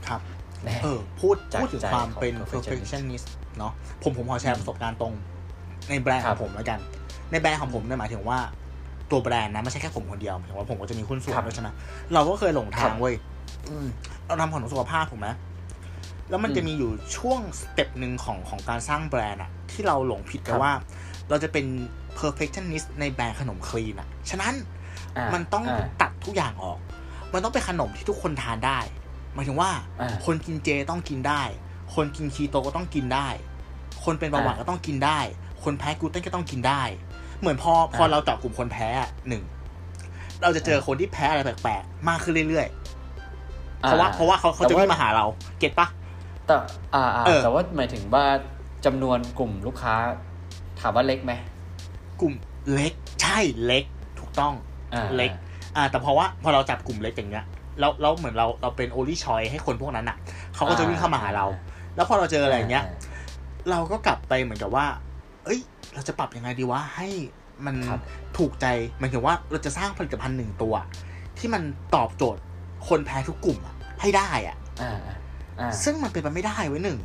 ครับแน่เออพูดจากพูดถึงใจความของเป็น perfectionist perfectionist เนาะผมผมขอแชร์ประสบการณ์ตรง ในแบรนด์คขรัอบงผมแล้วกัน ในแบรนด์ของผมเนี่ยหมายถึงว่า ตัวแบรนด์นะไม่ใช่แค่ผมคนเดียวหมายถึงว่าผมก็จะมีหุ้นส่วครันบด้วยใช่ไหมเราก็เคยหลงครัทางบเว้ยอืมเราทำของสุขภาพถูกไหมแล้วมันอืมจะมีอยู่ช่วงสเต็ปหนึ่งของของการสร้างแบรนด์อะที่เราหลงผิดไปครับว่า เราจะเป็น perfectionist ในแบรนด์ขนมคลีนอะฉะนั้นอ่ามันต้องาตัดทุกอย่างออก มันต้องเป็นขนมที่ทุกคนทานได้หมายถึงว่าอ่าคนกินเจต้องกินได้ คนกินคีโตก็ต้องกินได้ คนเป็นเบาหวานอ่าก็ต้องกินได้ คนแพ้กลูเตนก็ต้องกินได้ เหมือนพอพออ่าเราเจาะกลุ่มคนแพ้อะหนึ่งเราจะเจอคนที่แพ้อะไรแปลกๆมากขึ้นเรื่อยๆเพราะว่าเพราะว่าเขาเขาจะวิ่งมาหาเรา เก็ตปะแต่อ่าอ่าเออแต่ว่าหมายถึงว่าจำนวนกลุ่มลูกค้า ถามว่าเล็กไหมกลุ่มเล็ก ใช่เล็ก ถูกต้องอ่าเล็ก อ่า แต่เพราะว่าพอเราจับกลุ่มเล็กอย่างเงี้ยแล้วแล้วเหมือนเราเราเป็นโอลิชอยให้คนพวกนั้นอะเขาก็จะวิ่งเข้ามาหาเรา แล้วพอเราเจออะไรอย่างเงี้ย เราก็กลับไปเหมือนกับว่า เอ้ย เราจะปรับยังไงดีวะให้มันครับถูกใจหมายถึงว่าเราจะสร้างผลิตภัณฑ์หนึ่งตัว ที่มันตอบโจทย์คนแพ้ทุกกลุ่มอะให้ได้อะอ่าอ่าอ่าซึ่งมันเป็นไปไม่ได้ไว้ยหนึ่ง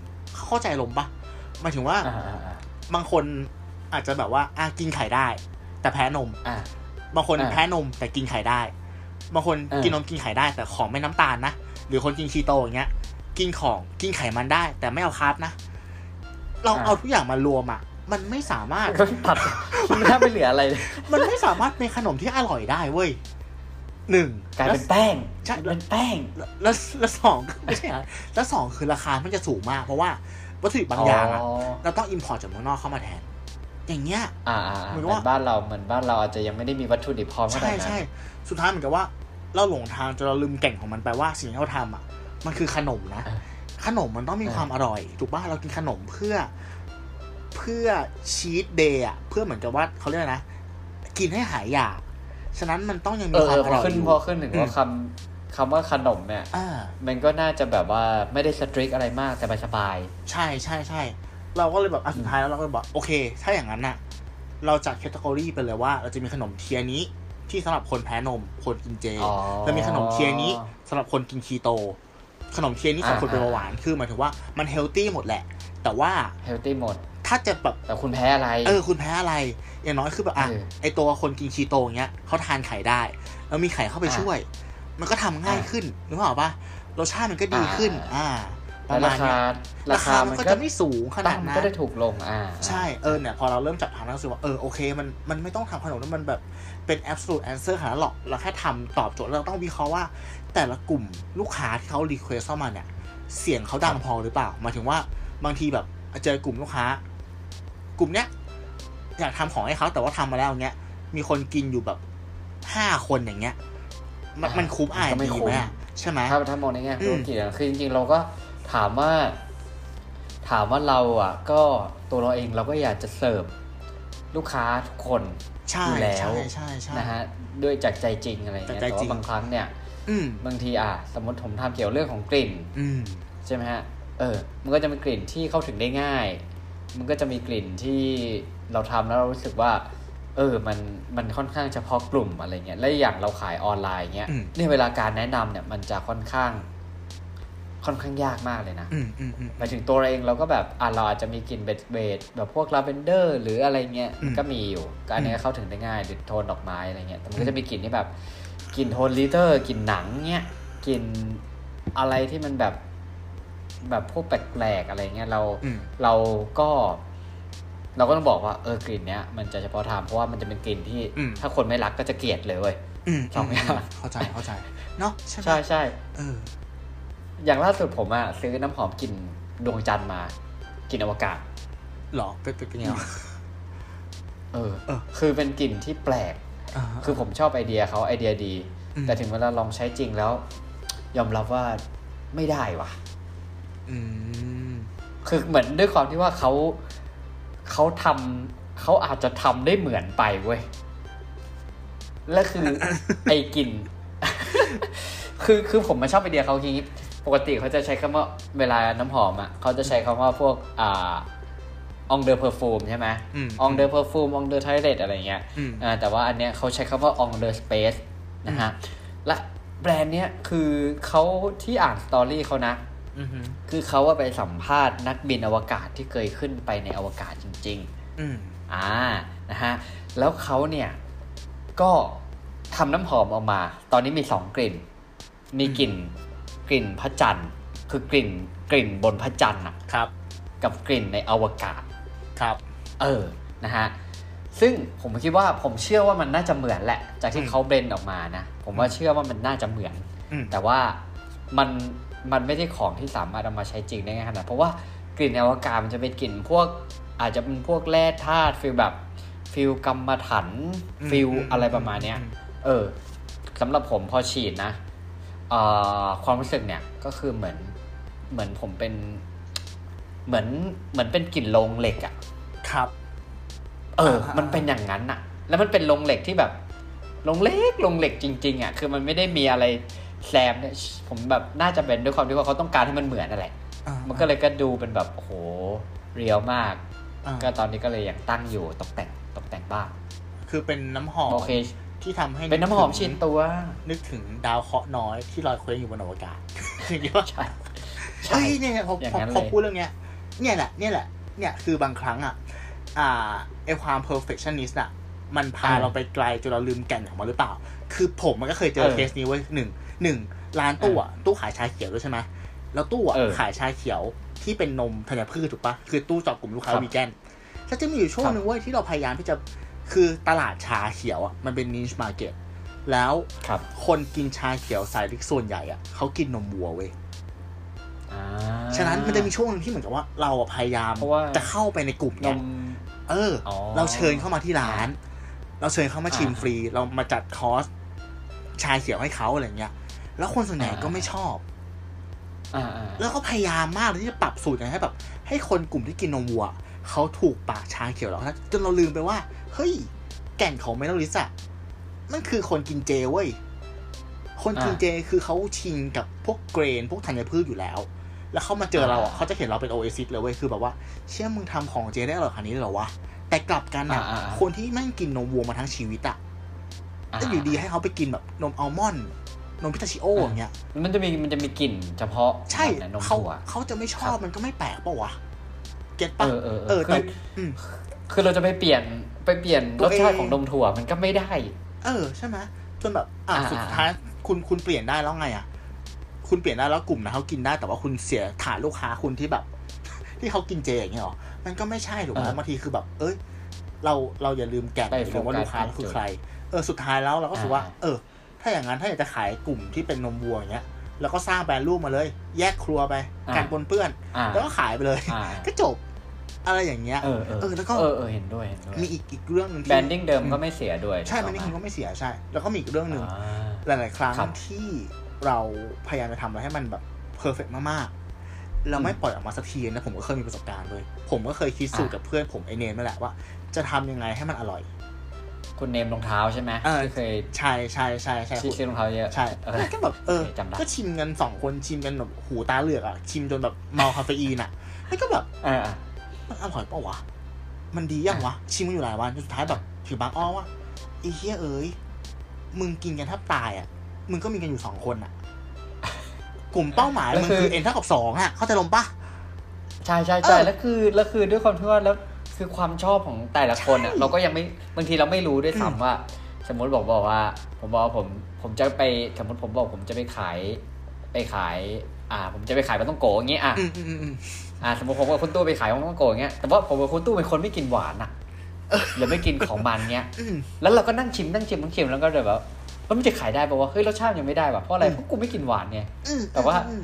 เข้าใจลมณ์ปะหมายถึงว่าอ่าอ่าอ่าบางคนอาจจะแบบว่าอะกินไข่ได้ แต่แพ้นมอ่าบางคนอ่าแพ้นมแต่กินไข่ได้ บางคนเออกินนมกินไข่ได้ แต่ของไม่น้ำตาลนะหรือคนกินคีโตอย่างเงี้ย กินของกินไขมันได้ แต่ไม่เอาคาร์บนะ เราเอาทุกอย่างมารวมอะ มันไม่สามารถก็ตัดมันแทบไม่เหลืออะไรเลย มันไม่สามารถเป็นขนมที่อร่อยได้เว้ยหนึ่งกลายเป็นแป้งใช่เป็นแป้ง แล้วแล้วแล้วสองไม่ใช่เหรอแล้วสองคือราคามันจะสูงมาก เพราะว่าวัตถุดิบบางอย่างอะเราต้อง import จากเมืองนอกเข้ามาแทน อย่างเงี้ยอ่าอ่าเหเหมืมืออนนกับว่าบ้านเราเหมือนบ้านเราอาจจะยังไม่ได้มีวัตถุดิบพร้อมขนาใช่ดนั้นใช่ใช่สุดท้ายเหมือนกับว่า เราหลงทางจนเราลืมแก่นของมันไปว่าสิ่งที่เราทำอะ มันคือขนมนะอะขนมมันต้องมีอะความอร่อย ถูกป่ะเรากินขนมเพื่อ เพื่อ cheat dayย์อะเพื่อเหมือนกับว่าเขาเรียกอะไรนะ กินให้หายอยาก ฉะนั้นมันต้องยังเอมีอความเอออพอร่อยขึ้นอยู่พอขึ้นถึงว่าคำคำว่าขนมเนี่ยอ่ามันก็น่าจะแบบว่าไม่ได้ strict อะไรมากแต่สบายใช่ใช่ใช่เราก็เลยแบบอะสุดท้ายแล้วเราก็เลยบอกโอเค ถ้าอย่างนั้นน่ะ เราจัด category ไปเลยว่า เราจะมีขนม tier นี้ที่สำหรับคนแพ้นม คนกินเจๆอ๋อแล้วมีขนม tier นี้สำหรับคนกินคีโต ขนม tier นี้สำหรับคนเป็นเบาหวานคือหมายถึงว่ามัน healthy หมดแหละ แต่ว่าเฮลตี้หมด ถ้าจะแบบแต่คุณแพ้อะไร เออคุณแพ้อะไร อย่างน้อยคือแบบอะเออไอตัวคนกินคีโตอย่างเงี้ยเขาทานไข่ได้ แล้วมีไข่เข้าไปอะช่วย มันก็ทำง่ายอะขึ้นนึกออกปะรสชาติมันก็ดีขึ้น อ่าอ่าปแล้วระมาราณคาเนี้ยราราคาคา มัมันนก็ก็จะไม่สูงขนาดมันนั้ก็นได้ถูกลง อ่า ใช่ เออ เนี่ย พอเราเริ่มจับทางแล้วรู้สึกว่า เออ โอเค มัน มันไม่ต้องทำขนมแล้วมันแบบ เป็น absolute answer ขนาดนั้นหรอก เราแค่ทำตอบโจทย์ เราต้องวิเคราะห์ว่า แต่ละกลุ่มลูกค้าที่เขา request เข้ามาเนี่ย เสียงเขาดังพอหรือเปล่า หมายถึงว่า บางทีแบบ เจอกลุ่มลูกค้า กลุ่มเนี้ยอยากทำของให้เขาแต่ว่าทำมาแล้วอย่างเงี้ย มีคนกินอยู่แบบห้าคนอย่างเงี้ย มันมันคุ้มอ่านก็ไม่ดีคุ้มไหมอะใช่ไหมถ้าถ้ามองในแง่อืธุมรกิจอะคือจริงๆเราก็ถามว่า ถามว่าเราอะ ก็ตัวเราเองเราก็อยากจะเสิร์ฟลูกค้าทุกคนใช่อยู่แล้วใช่ใช่ใช่นะฮะด้วยจากใจจริงอะไรเงี้ยจากใจแต่จริว่างบางครั้งเนี่ยอืมบางทีอะสมมติผมทำเกี่ยวเรื่องของกลิ่นอืมใช่ไหมฮะเออ มันก็จะเป็นกลิ่นที่เข้าถึงได้ง่าย มันก็จะมีกลิ่นที่เราทำแล้วเรารู้สึกว่า เออ มันมันค่อนข้างเฉพาะกลุ่มอะไรเงี้ยและอย่างเราขายออนไลน์เงี้ยอืมเนี่ยเวลาการแนะนำเนี่ย มันจะค่อนข้าง ค่อนข้างยากมากเลยนะอืมอืมอืมหมายถึงตัวเราเองเราก็แบบอะเราอาจจะมีกลิ่นเบสเบสแบบพวกลาเวนเดอร์ หรืออะไรเงี้ยอืมก็มีอยู่ก็อันนี้ก็เข้าถึงได้ง่ายหรือโทนดอกไม้อะไรเงี้ยแต่มันก็จะมีกลิ่นที่แบบกลิ่นโทนลิเตอร์กลิ่นหนังเงี้ยกลิ่นอะไรที่มันแบบ แบบพวกแปลกๆอะไรเงี้ยเราอืมเราก็ เราก็ต้องบอกว่าเออกลิ่นเนี้ยมันจะเฉพาะทางเพราะว่ามันจะเป็นกลิ่นที่อืมถ้าคนไม่รักก็จะเกลียดเลยเว้ยอืมสองอย่างเข้าใจเข้าใจเนาะใช่ไหมใช่ใช่เอออย่างล่าสุดผมอะซื้อน้ำหอมกลิ่นดวงจันทร์มากลิ่นอวกาศหรอเป็นเป็นเป็นไงวะเออเออ คือเป็นกลิ่นที่แปลกอ่าคือผมชอบไอเดียเขาไอเดียดีอืมแต่ถึงเวลาลองใช้จริงแล้ว ยอมรับว่าไม่ได้ว่ะอืม คือเหมือนด้วยความที่ว่าเขาเขาทำเขาอาจจะทำได้เหมือนไปเว้ยและคือไอ้กลิ่นคือคือผมมาชอบไอเดียเขาทีปกติเขาจะใช้คำว่าเวลาน้ำหอมอะเขาจะใช้คำว่าพวกอ่า eau de parfum ใช่ไหมอืม eau de parfum eau de toilette อะไรเงี้ยอืมอ่าแต่ว่าอันเนี้ยเขาใช้คำว่า on the space นะฮะและแบรนด์เนี้ยคือเขาที่อ่าน story เขานะอืม คือเขาว่าไปสัมภาษณ์นักบินอวกาศที่เคยขึ้นไปในอวกาศจริงอืมๆอ่านะฮะแล้วเขาเนี่ยก็ทำน้ำหอมออกมา ตอนนี้มีสองกลิ่น มีกลิ่นกลิ่นพระจันทร์ คือกลิ่นกลิ่นบนพระจันทร์อะครับ กับกลิ่นในอวกาศครับ เออนะฮะซึ่งผมคิดว่าผมเชื่อว่ามันน่าจะเหมือนแหละ จากที่อืมเขา blend ออกมานะ ผมว่าเชื่อว่ามันน่าจะเหมือนอืมแต่ว่ามัน มันไม่ใช่ของที่สามารถเอามาใช้จริงได้ง่ายขนาดนั้นเพราะว่ากลิ่นในอวกาศมันจะเป็นกลิ่นพวกอาจจะเป็นพวกแร่ธาตุ feel แบบ feel กำมะถัน feel อะไรประมาณเนี้ยเออสำหรับผมพอฉีดนะเอ่อความรู้สึกเนี่ยก็คือเหมือนเหมือนผมเป็น เหมือนเหมือนเป็นกลิ่นโลงเหล็กอะครับ เอออ่ามัมันเป็นอย่างนั้นอะแล้วมันเป็นโรงเหล็กที่แบบโรงเหล็กโรงเหล็กจริง ๆอะคือมันไม่ได้มีอะไร แซมเนี่ยผมแบบน่าจะเป็นด้วยความที่ว่าเขาต้องการให้มันเหมือนนั่นแหละอ่ามันก็เลยก็ดูเป็นแบบโอ้โหเรียวมากอ่าก็ตอนนี้ก็เลยยังตั้งอยู่ตกแต่งตกแต่งบ้านคือเป็นน้ำหอมโอเคที่ทำให้เป็นน้ำหอมถึงชิ้นตัว นึกถึงดาวเคราะห์น้อยที่ลอยเคว้งอยู่บนอวกาศอย่างนี้ว่าใช่ใช่เฮ้ยเนี่ยพออย่างพอนั้นเลยพอพูดเรื่องเนี้ยเนี่ยแหละเนี่ยแหละเนี่ยคือบางครั้งอะอ่าไอความ perfectionist อะ มันพาอ่าเราไปไกลจนเราลืมแก่นของมันหรือเปล่า คือผมมันก็เคยเจอเออเคสนี้เว้ยหนึ่ง หนึ่งร้านตู้อะตู้ขายชาเขียวด้วยใช่ไหมแล้วตู้อะเออขายชาเขียวที่เป็นนมธัญพืชถูกปะคือตู้เจาะกลุ่มลูกค้าครับวีแกนแล้วจะมีอยู่ช่วงครับหนึ่งเว้ยที่เราพยายามที่จะคือตลาดชาเขียวอะมันเป็น niche market แล้วครับคนกินชาเขียวสายลิกส่วนใหญ่อะเขากินนมวัวเว้ยอ่าฉะนั้นมันจะมีช่วงหนึงที่เหมือนกับว่าเราอะพยายามเพราะว่าจะเข้าไปในกลุ่มนเนี้ยมเอออ๋อเราเชิญเข้ามาที่ร้าน เราเชิญเข้ามาชิมอ่าฟรี เรามาจัดคอร์สชาเขียวให้เขาอะไรเงี้ย แล้วคนส่วนใหญ่อ่าก็ไม่ชอบอ่าอ่าแล้วก็พยายามมากเลยที่จะปรับสูตรกันให้แบบ ให้คนกลุ่มที่กินนมวัวเขาถูกปากชาเขียวแล้วจนเราลืมไปว่า เฮ้ย แก่นของเมทัลลิสอะมันคือคนกินเจเว้ย คนกินเจคือเขาชินกับพวก grain พวกธัญพืชอยู่แล้ว แล้วเขามาเจอเราอะเขาจะเห็นเราเป็นโอเอซิสเลยเว้ย คือแบบว่า เชี่ย มึงทำของเจได้อร่อยขนาดนี้เลยเหรอวะ แต่กลับกันอะอ่าอ่าอ่าคนที่แม่งกินนมวัวมาทั้งชีวิตอะาแต่อยู่ดีให้เขาไปกินแบบนมอัลมอนด์ นมพิตาชิโออย่างเงี้ย มันจะมีมันจะมีกลิ่นเฉพาะใช่แบบนั้นนมเขาถั่วเขาจะไม่ชอครับบมันก็ไม่แปลกปะวะเก็ตเอปะอเออเออคืแต่ออืมคือเราจะไปเปลี่ยนไปเปลี่ยนตัรวสชาติเองของนมถั่วมันก็ไม่ได้ เออใช่ไหมจนแบบอะอ่าสุดท้ายคุณคุณเปลี่ยนได้แล้วไงอะ คุณเปลี่ยนได้แล้วกลุ่มนะเขากินได้แต่ว่าคุณเสียฐานลูกค้าคุณที่แบบ ที่เขากินเจอย่างเงี้ยหรอมันก็ไม่ใช่ถูกไหมเออบางทีคือแบบ เอ้ย เราเราอย่าลืมแก่นไปหรือว่าโฟกัสลูกค้าที่คือจุดใคร เออสุดท้ายแล้วเราก็รู้สึกว่าอ่า เออ ถ้าอย่างนั้นถ้าอยากจะขายกลุ่มที่เป็นนมวัวอย่างเงี้ยแล้วก็สร้างแบรนด์ลูกมาเลย แยกครัวไปการปนเปื้อนอ่าแล้วก็ขายไปเลยอ่าก็จบ อะไรอย่างเงี้ยเออเออเออแล้วก็เออเออเห็นด้วยเห็นด้วยมีอีกอีกเรื่องหนึงที่ branding เดิมก็ไม่เสียด้วยใช่มันถูนี่กคุณไหก็ไม่เสียใช่ แล้วก็มีอีกเรื่องหนึ่งอ่าหลาย ๆ ครั้งครับที่เราพยายามจะทำอะไรให้มันแบบ perfect มากๆเราไม่ปล่อยออกมาสักทีนะผมก็เคยมีประสบการณ์เลย ผมก็เคยคิดสูตรอะกับเพื่อนผมไอเนมนั่นแหละว่า จะทำยังไงให้มันอร่อย คุณเนมรองเท้าใช่ไหมเออที่เคยใช่ใช่ใช่ใช่ที่ซื้อรองเท้าเยอะใช่เออก็แบบเออจำได้ก็ชิมกันสองคนชิมกันแบบหูตาเหลือกอะชิมจนแบบเมาคาเฟอีนอะแล้วก็แบบเออเออมันอร่อยเปล่าวะมันดียังวะชิมมาอยู่หลายวันจนสุดท้ายแบบถือบางอ้อว่าไอ้เฮียเอ้ยมึงกินกันแทบตายอะมึงก็มีกันอยู่สองคนอะ กลุ่มเป้าหมายมันคือเอ็นเท่ากับสองอะ เข้าใจลมปะใช่ใช่ใช่เออแล้วคือแล้วคือด้วยความที่ว่าแล้ว คือความชอบของแต่ละคนอะใช่เราก็ยังไม่บางทีเราไม่รู้ด้วยอืมซ้ำว่า สมมติบอกบอกว่า ผมบอกว่าผมผมจะไปสมมติผมบอกผมจะไปขายไปขาย อ่า ผมจะไปขายปลาต้องโกอย่างเงี้ยอะอืมอืมอืมอืมอ่าสมมติผมกับคุณตู้ไปขายปลาต้องโกอย่างเงี้ยแต่ว่าผมกับคุณตู้เป็นคนไม่กินหวานอะหรือไม่กินของมันเงี้ยอืมแล้วเราก็นั่งชิมนั่งชิมนั่งชิมแล้วก็เลยแบบแล้วมันจะขายได้ป่าวว่าเฮ้ยรสชาติยังไม่ได้ว่ะเพราะอะไรอืมเพราะกูไม่กินหวานไงอืมแต่ว่าอืม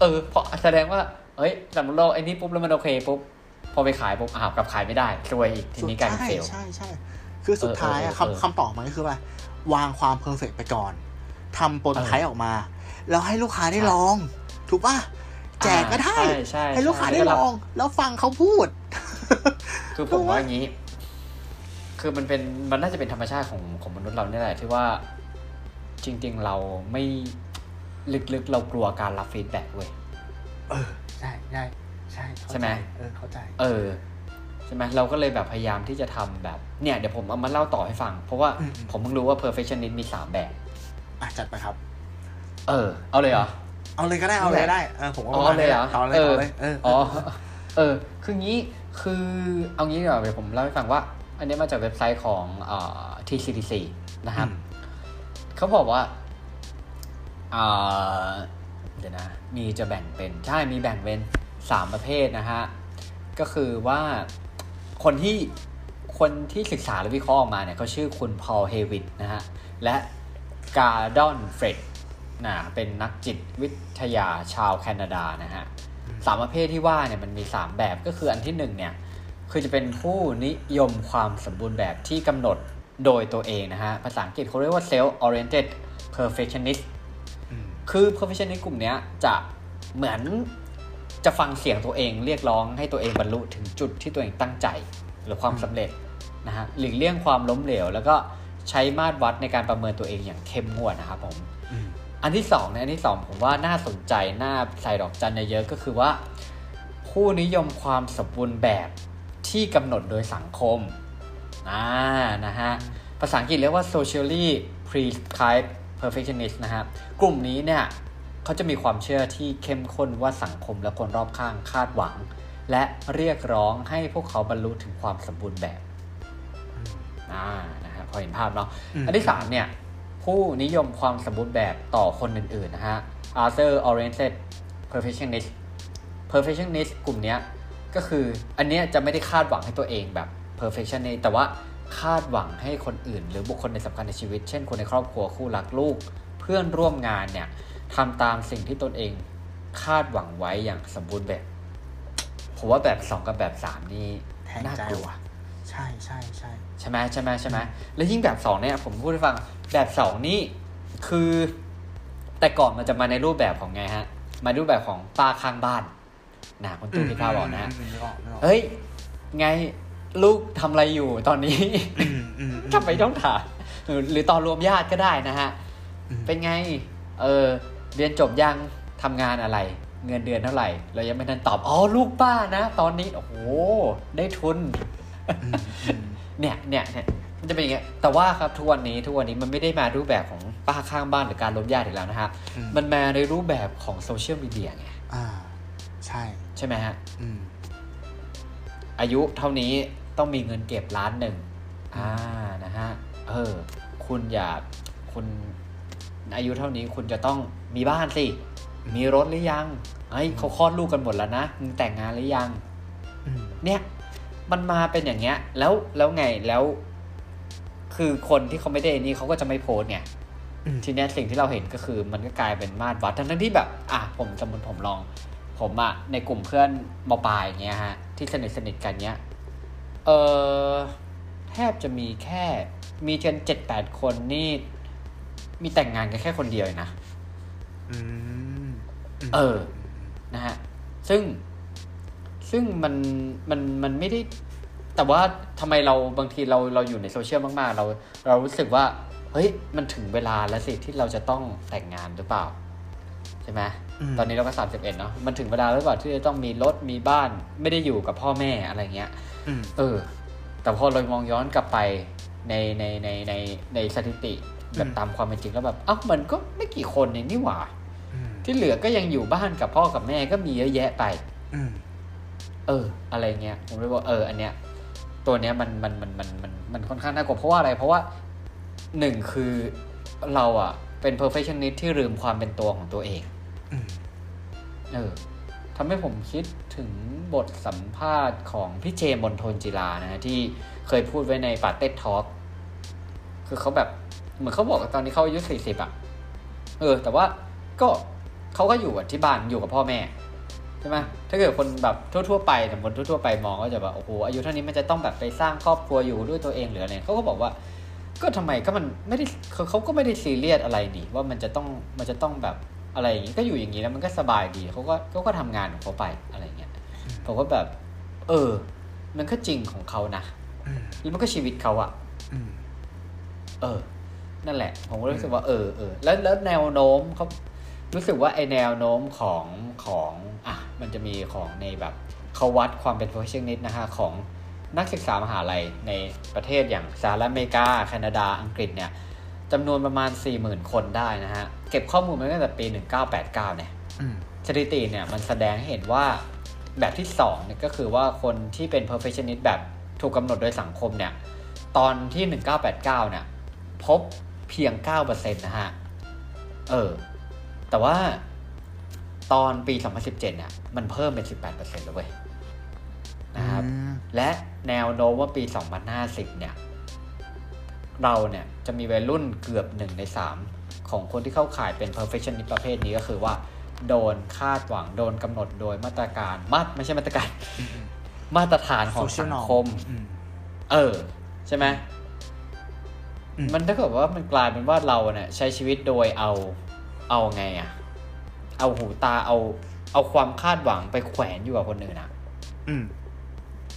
เออเพราะแสดงว่าเฮ้ยสมมติเราไอ้นี่ปุ๊บแล้วมันโอเคปุ๊บ พอไปขายปุ๊บอ้าวกลับขายไม่ได้ซวยอีกทีนี้กลายเป็นเฟลใช่ใช่คือสุดท้ายอะเออเออเออคำคำตอบมันก็คือว่าวางความเพอร์เฟกไปก่อนทำโปรโตไทป์ออกมา แล้วให้ลูกค้าได้ใช่ลอง ถูกป่ะแจกก็ได้ใช่ใช่ให้ลูกค้าได้ช่ลอง แล้วฟังเขาพูด คือผมว่าอย่างนี้ คือมันเป็นมันน่าจะเป็นธรรมชาติของของมนุษย์เราเนี่ยแหละที่ว่าจริง ๆ เราไม่ลึกๆ เรากลัวการรับ feedback เว้ย เออ ใช่ใช่ ใช่เข้าใช่ไหมเออเข้าใจ เออใช่ไหมเราก็เลยแบบพยายามที่จะทำแบบเนี่ยเดี๋ยวผมเอามาเล่าต่อให้ฟัง เพราะว่าอืมผมเพิ่งรู้ว่า perfectionist มีสามแบบอะจัดไปครับ เออ เอาเลยเหรอเอาเลยก็ได้เอาเลยก็ได้เออผมว่าอ๋อเลยเหรอเอาเลยเอาเลยเอออ๋อเออ คืองี้คือเอางี้เดี๋ยวเดี๋ยวผมเล่าให้ฟังว่า อันนี้มาจากเว็บไซต์ของเอ่อ TCDC นะครับเขาบอกว่าเอ่อเดี๋ยวนะ มีจะแบ่งเป็น ใช่ มีแบ่งเป็น สามประเภทนะฮะ ก็คือว่าคนที่คนที่ศึกษาและวิเคราะห์ออกมาเนี่ยเขาชื่อคุณพอลเฮวิตนะฮะ และกาดอนเฟรดนะเป็นนักจิตวิทยาชาวแคนาดานะฮะสามประเภทที่ว่าเนี่ยมันมี 3 แบบก็คืออันที่หนึ่งเนี่ยคือจะเป็นผู้นิยมความสมบูรณ์แบบที่กำหนดโดยตัวเองนะฮะ ภาษาอังกฤษเขาเรียกว่า self oriented perfectionist อืมคือ perfectionist กลุ่มเนี้ยจะเหมือน จะฟังเสียงตัวเองเรียกร้องให้ตัวเองบรรลุถึงจุดที่ตัวเองตั้งใจ หรือความสำเร็จนะฮะหลีกเลี่ยงความล้มเหลว แล้วก็ใช้มาตรวัดในการประเมินตัวเองอย่างเข้มงวดนะครับผมอืมอันที่สองเนี่ยอันที่สองผมว่าน่าสนใจน่าใส่ดอกจันเยอะๆก็คือว่า ผู้นิยมความสมบูรณ์แบบที่กำหนดโดยสังคมอ่านะฮะภาษาอังกฤษเรียกว่า socially prescribed perfectionist นะฮะกลุ่มนี้เนี่ย เขาจะมีความเชื่อที่เข้มข้นว่าสังคมและคนรอบข้างคาดหวัง และเรียกร้องให้พวกเขาบรรลุถึงความสมบูรณ์แบบอ่านะฮะพอเห็นภาพเนาะอืมอันที่สามเนี่ยผู้นิยมความสมบูรณ์แบบต่อคนอื่นๆนะฮะ other oriented perfectionist perfectionist กลุ่มเนี้ยก็คืออันเนี้ยจะไม่ได้คาดหวังให้ตัวเองแบบ perfectionist แต่ว่าคาดหวังให้คนอื่น หรือบุคคลในสำคัญในชีวิต เช่นคนในครอบครัวคู่รักลูก เพื่อนร่วมงานเนี่ย ทำตามสิ่งที่ตนเองคาดหวังไว้อย่างสมบูรณ์แบบ ผมว่าแบบสองกับแบบสามนี่แทงน่าใจกลัวว่ะใใช่ใช่ใช่ใช่ไหมใช่ไหมใช่ไหมแล้วยิ่งแบบสองเนี่ยผมพูดให้ฟังแบบสองนี่คือแต่ก่อนมันจะมาในรูปแบบของไงฮะ มารูปแบบของป้าข้างบ้านนะคุณตุ้มพี่ข้าวบอกนะฮะมนึกออกนึกออกเฮ้ย ไงลูกทำอะไรอยู่ตอนนี้อืมอืมทำไมต้องถามหรือหรือตอนรวมญาติก็ได้นะฮะอืมเป็นไง เออ เรียนจบยังทำงานอะไร เงินเดือนเท่าไหร่ เรายังไม่ทันตอบ อ๋อ ลูกป้านะ ตอนนี้ โอ้โห ได้ทุนอืมอืมเนี่ยเนี่ยเนี่ยมันจะเป็นอย่างเงี้ย แต่ว่าครับทุกวันนี้ทุกวันนี้มันไม่ได้มารูปแบบของป้าข้างบ้านหรือการลบญาติอีกแล้วนะฮะอืมมันมาในรูปแบบของโซเชียลมีเดียไง อ่า ใช่ ใช่ไหมฮะอืมอายุเท่านี้ต้องมีเงินเก็บล้านหนึ่ง อ่า นะฮะ เออ คุณอย่า คุณอายุเท่านี้คุณจะต้อง มีบ้านสิ มีรถหรือยังเฮ้ยเขาคลอดลูกกันหมดแล้วนะมึงแต่งงานหรือยังอืมเนี่ย มันมาเป็นอย่างเงี้ย แล้วแล้วไงแล้ว คือคนที่เขาไม่ได้นี่เขาก็จะไม่โพสต์ไงอืมทีเนี้ยสิ่งที่เราเห็นก็คือ มันก็กลายเป็นมาตรวัดทั้งทั้งๆที่แบบ อะผมสมมติผมลอง ผมอะในกลุ่มเพื่อนมปลายอย่างเงี้ยฮะ ที่สนิทสนิทกันเนี้ยเออแทบจะมีแค่ มีเพียงเจ็ดแปดคนนี่ มีแต่งงานกันแค่คนเดียวเองนะอืมม เออ นะฮะ ซึ่ง ซึ่งมัน มัน มันไม่ได้ แต่ว่าทำไมเราบางทีเรา เราอยู่ในโซเชียลมาก ๆ เรา เรารู้สึกว่า เฮ้ย มันถึงเวลาแล้วสิที่เราจะต้องแต่งงานหรือเปล่า ใช่ไหมมตอนนี้เราก็สามสิบเอ็ดเนาะ มันถึงเวลาหรือเปล่าที่จะต้องมีรถ มีบ้าน ไม่ได้อยู่กับพ่อแม่อะไรเงี้ยอืมเออ แต่พอเรามองย้อนกลับไปใน ใน ใน ใน ในสถิติแบบตามความเป็นจริงแล้วแบบ เอ้า มันก็ไม่กี่คนเองนี่หว่าอืม ที่เหลือก็ยังอยู่บ้านกับพ่อกับแม่ก็มีเยอะแยะไปอืมเออ อะไรเงี้ยผมเลยบอกเออ อันเนี้ย ตัวเนี้ยมันมันมันมันมันมันค่อนข้างน่ากลัวเพราะว่าอะไร เพราะว่าหนึ่งคือเราอะเป็น perfectionist ที่ลืมความเป็นตัวของตัวเองอืมเออทำให้ผมคิดถึงบทสัมภาษณ์ของพี่เจมนทนจิลานะฮะที่เคยพูดไว้ในปาเต้ทอ l k คือเขาแบบ เหมือนเขาบอกว่าตอนนี้เขาอายุสี่สิบอะเออ แต่ว่าก็ เขาก็อยู่กับที่บ้านอยู่กับพ่อแม่ใช่ไหมถ้าเกิดคนแบบทั่วๆไปแต่คนทั่วๆไปมองก็จะแบบโอ้โหอายุเท่านี้มันจะต้องแบบไปสร้างครอบครัวอยู่ด้วยตัวเองหรืออะไรเขาก็บอกว่า ก็ทำไมก็มันไม่ได้เขาเขาก็ไม่ได้ซีเรียสอะไรนี่ว่ามันจะต้องมันจะต้องแบบอะไรอย่างนี้ก็อยู่อย่างนี้แล้วมันก็สบายดีเขาก็เขาก็ทำงานของเขาไปอะไรเงี้ยผมก็แบบ เออ มันก็จริงของเขานะอืมแล้วมันก็ชีวิตเขาอะอืมเออ นั่นแหละ ผมก็รู้สึกว่าเออเออแล้วแล้วแนวโน้มเขา รู้สึกว่าไอแนวโน้มของของอะมันจะมีของในแบบเขาวัดความเป็น perfectionist นะฮะของนักศึกษามหาลัยในประเทศอย่างสหรัฐอเมริกา แคนาดาอังกฤษเนี่ยจำนวนประมาณ 40,000 คนได้นะฮะ เก็บข้อมูลมาตั้งแต่ปี 1989 เนี่ยสถิติเนี่ยมันแสดงให้เห็นว่าแบบที่สองเนี่ยก็คือว่าคนที่เป็น perfectionist แบบถูกกำหนดโดยสังคมเนี่ยตอนที่ 1989 เนี่ยพบเพียง 9%นะฮะ เออ แต่ว่าตอนปี 2017เนี่ยมันเพิ่มเป็น 18%แล้วเว้ยนะครับอืมและแนวโน้มว่าปี 2050 เนี่ย เราเนี่ยจะมีวัยรุ่นเกือบ 1 ใน 3 ของคนที่เข้าข่ายเป็น perfectionist ประเภทนี้ก็คือว่าโดนคาดหวังโดนกำหนดโดยมาตรการมาไม่ใช่มาตรการอืมอืมมาตรฐานของ Social สัง norm คมอืมเออ ใช่ไหมอืมมันถ้าเกิดว่ามันกลายเป็นว่าเราเนี่ยใช้ชีวิตโดยเอา เอาไงอะเอาหูตาเอา เอาความคาดหวังไปแขวนอยู่กับคนอื่นอะอืม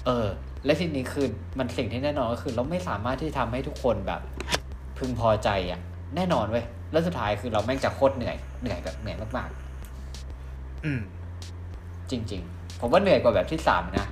เออ และทีนี้คือมันสิ่งที่แน่นอนก็คือ เราไม่สามารถที่ทำให้ทุกคนแบบ พึงพอใจอะแน่นอนเว้ยแล้วสุดท้ายคือเราแม่งจะโคตรเหนื่อยเหนื่อยแบบเหนื่อยมากอืมๆจริง ๆ ผมว่าเหนื่อยกว่าแบบที่สามนะ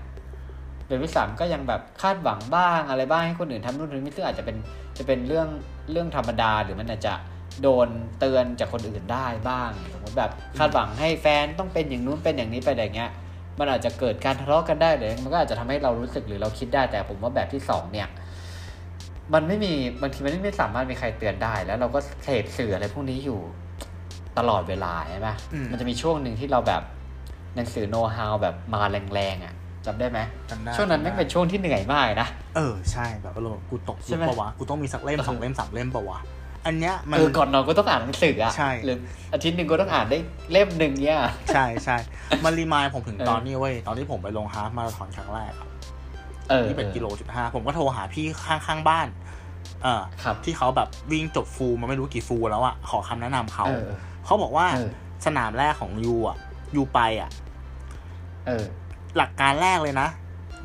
แบบที่สามก็ยังแบบคาดหวังบ้างอะไรบ้างให้คนอื่นทำนู่นทำนี่ซึ่งอาจจะเป็นจะเป็นเรื่องเรื่องธรรมดาหรือมันอาจจะ โดนเตือนจากคนอื่นได้บ้างสมมติแบบคาดหวังให้แฟนต้องเป็นอย่างนู้นเป็นอย่างนี้ไปอะไรเงี้ย มันอาจจะเกิดการทะเลาะกันได้เลยมันก็อาจจะทำให้เรารู้สึกหรือเราคิดได้แต่ผมว่าแบบที่สองเนี่ย มันไม่มีบางทีมันไม่สามารถมีใครเตือนได้ แล้วเราก็เสพสื่ออะไรพวกนี้อยู่ตลอดเวลาใช่ไหมอืมมันจะมีช่วงหนึ่งที่เราแบบหนังสือโน้ตฮาวแบบมาแรงๆอะจำได้ไหมจำได้ช่วงนั้นไม่งเป็นช่วงที่เหนื่อยมากนะ เออใช่แบบอารมณ์แบบกูตกใช่ยุคไหมปะวะ กูต้องมีสักเล่มสองเล่มสามเล่มปะวะ อันเนี้ยมันเออก่อนนอนก็ต้องอ่านหนังสืออะใช่หรืออาทิตย์หนึ่งก็ต้องอ่านได้เล่มหนึ่งเนี่ยใช่ใช่มันรีมายผมถึงเออตอนนี้เว้ยตอนที่ผมไปลงฮาล์ฟมาราธอนครั้งแรกอะเออยี่สิบเออกิโลจุดห้าผมก็โทรหาพี่ข้างข้างๆบ้าน เออครับที่เขาแบบวิ่งจบฟูลมาไม่รู้กี่ฟูลแล้วอะขอคำแนะนำเขาเออเขาบอกว่าเออสนามแรกของยูอะยูไปอะเออหลักการแรกเลยนะ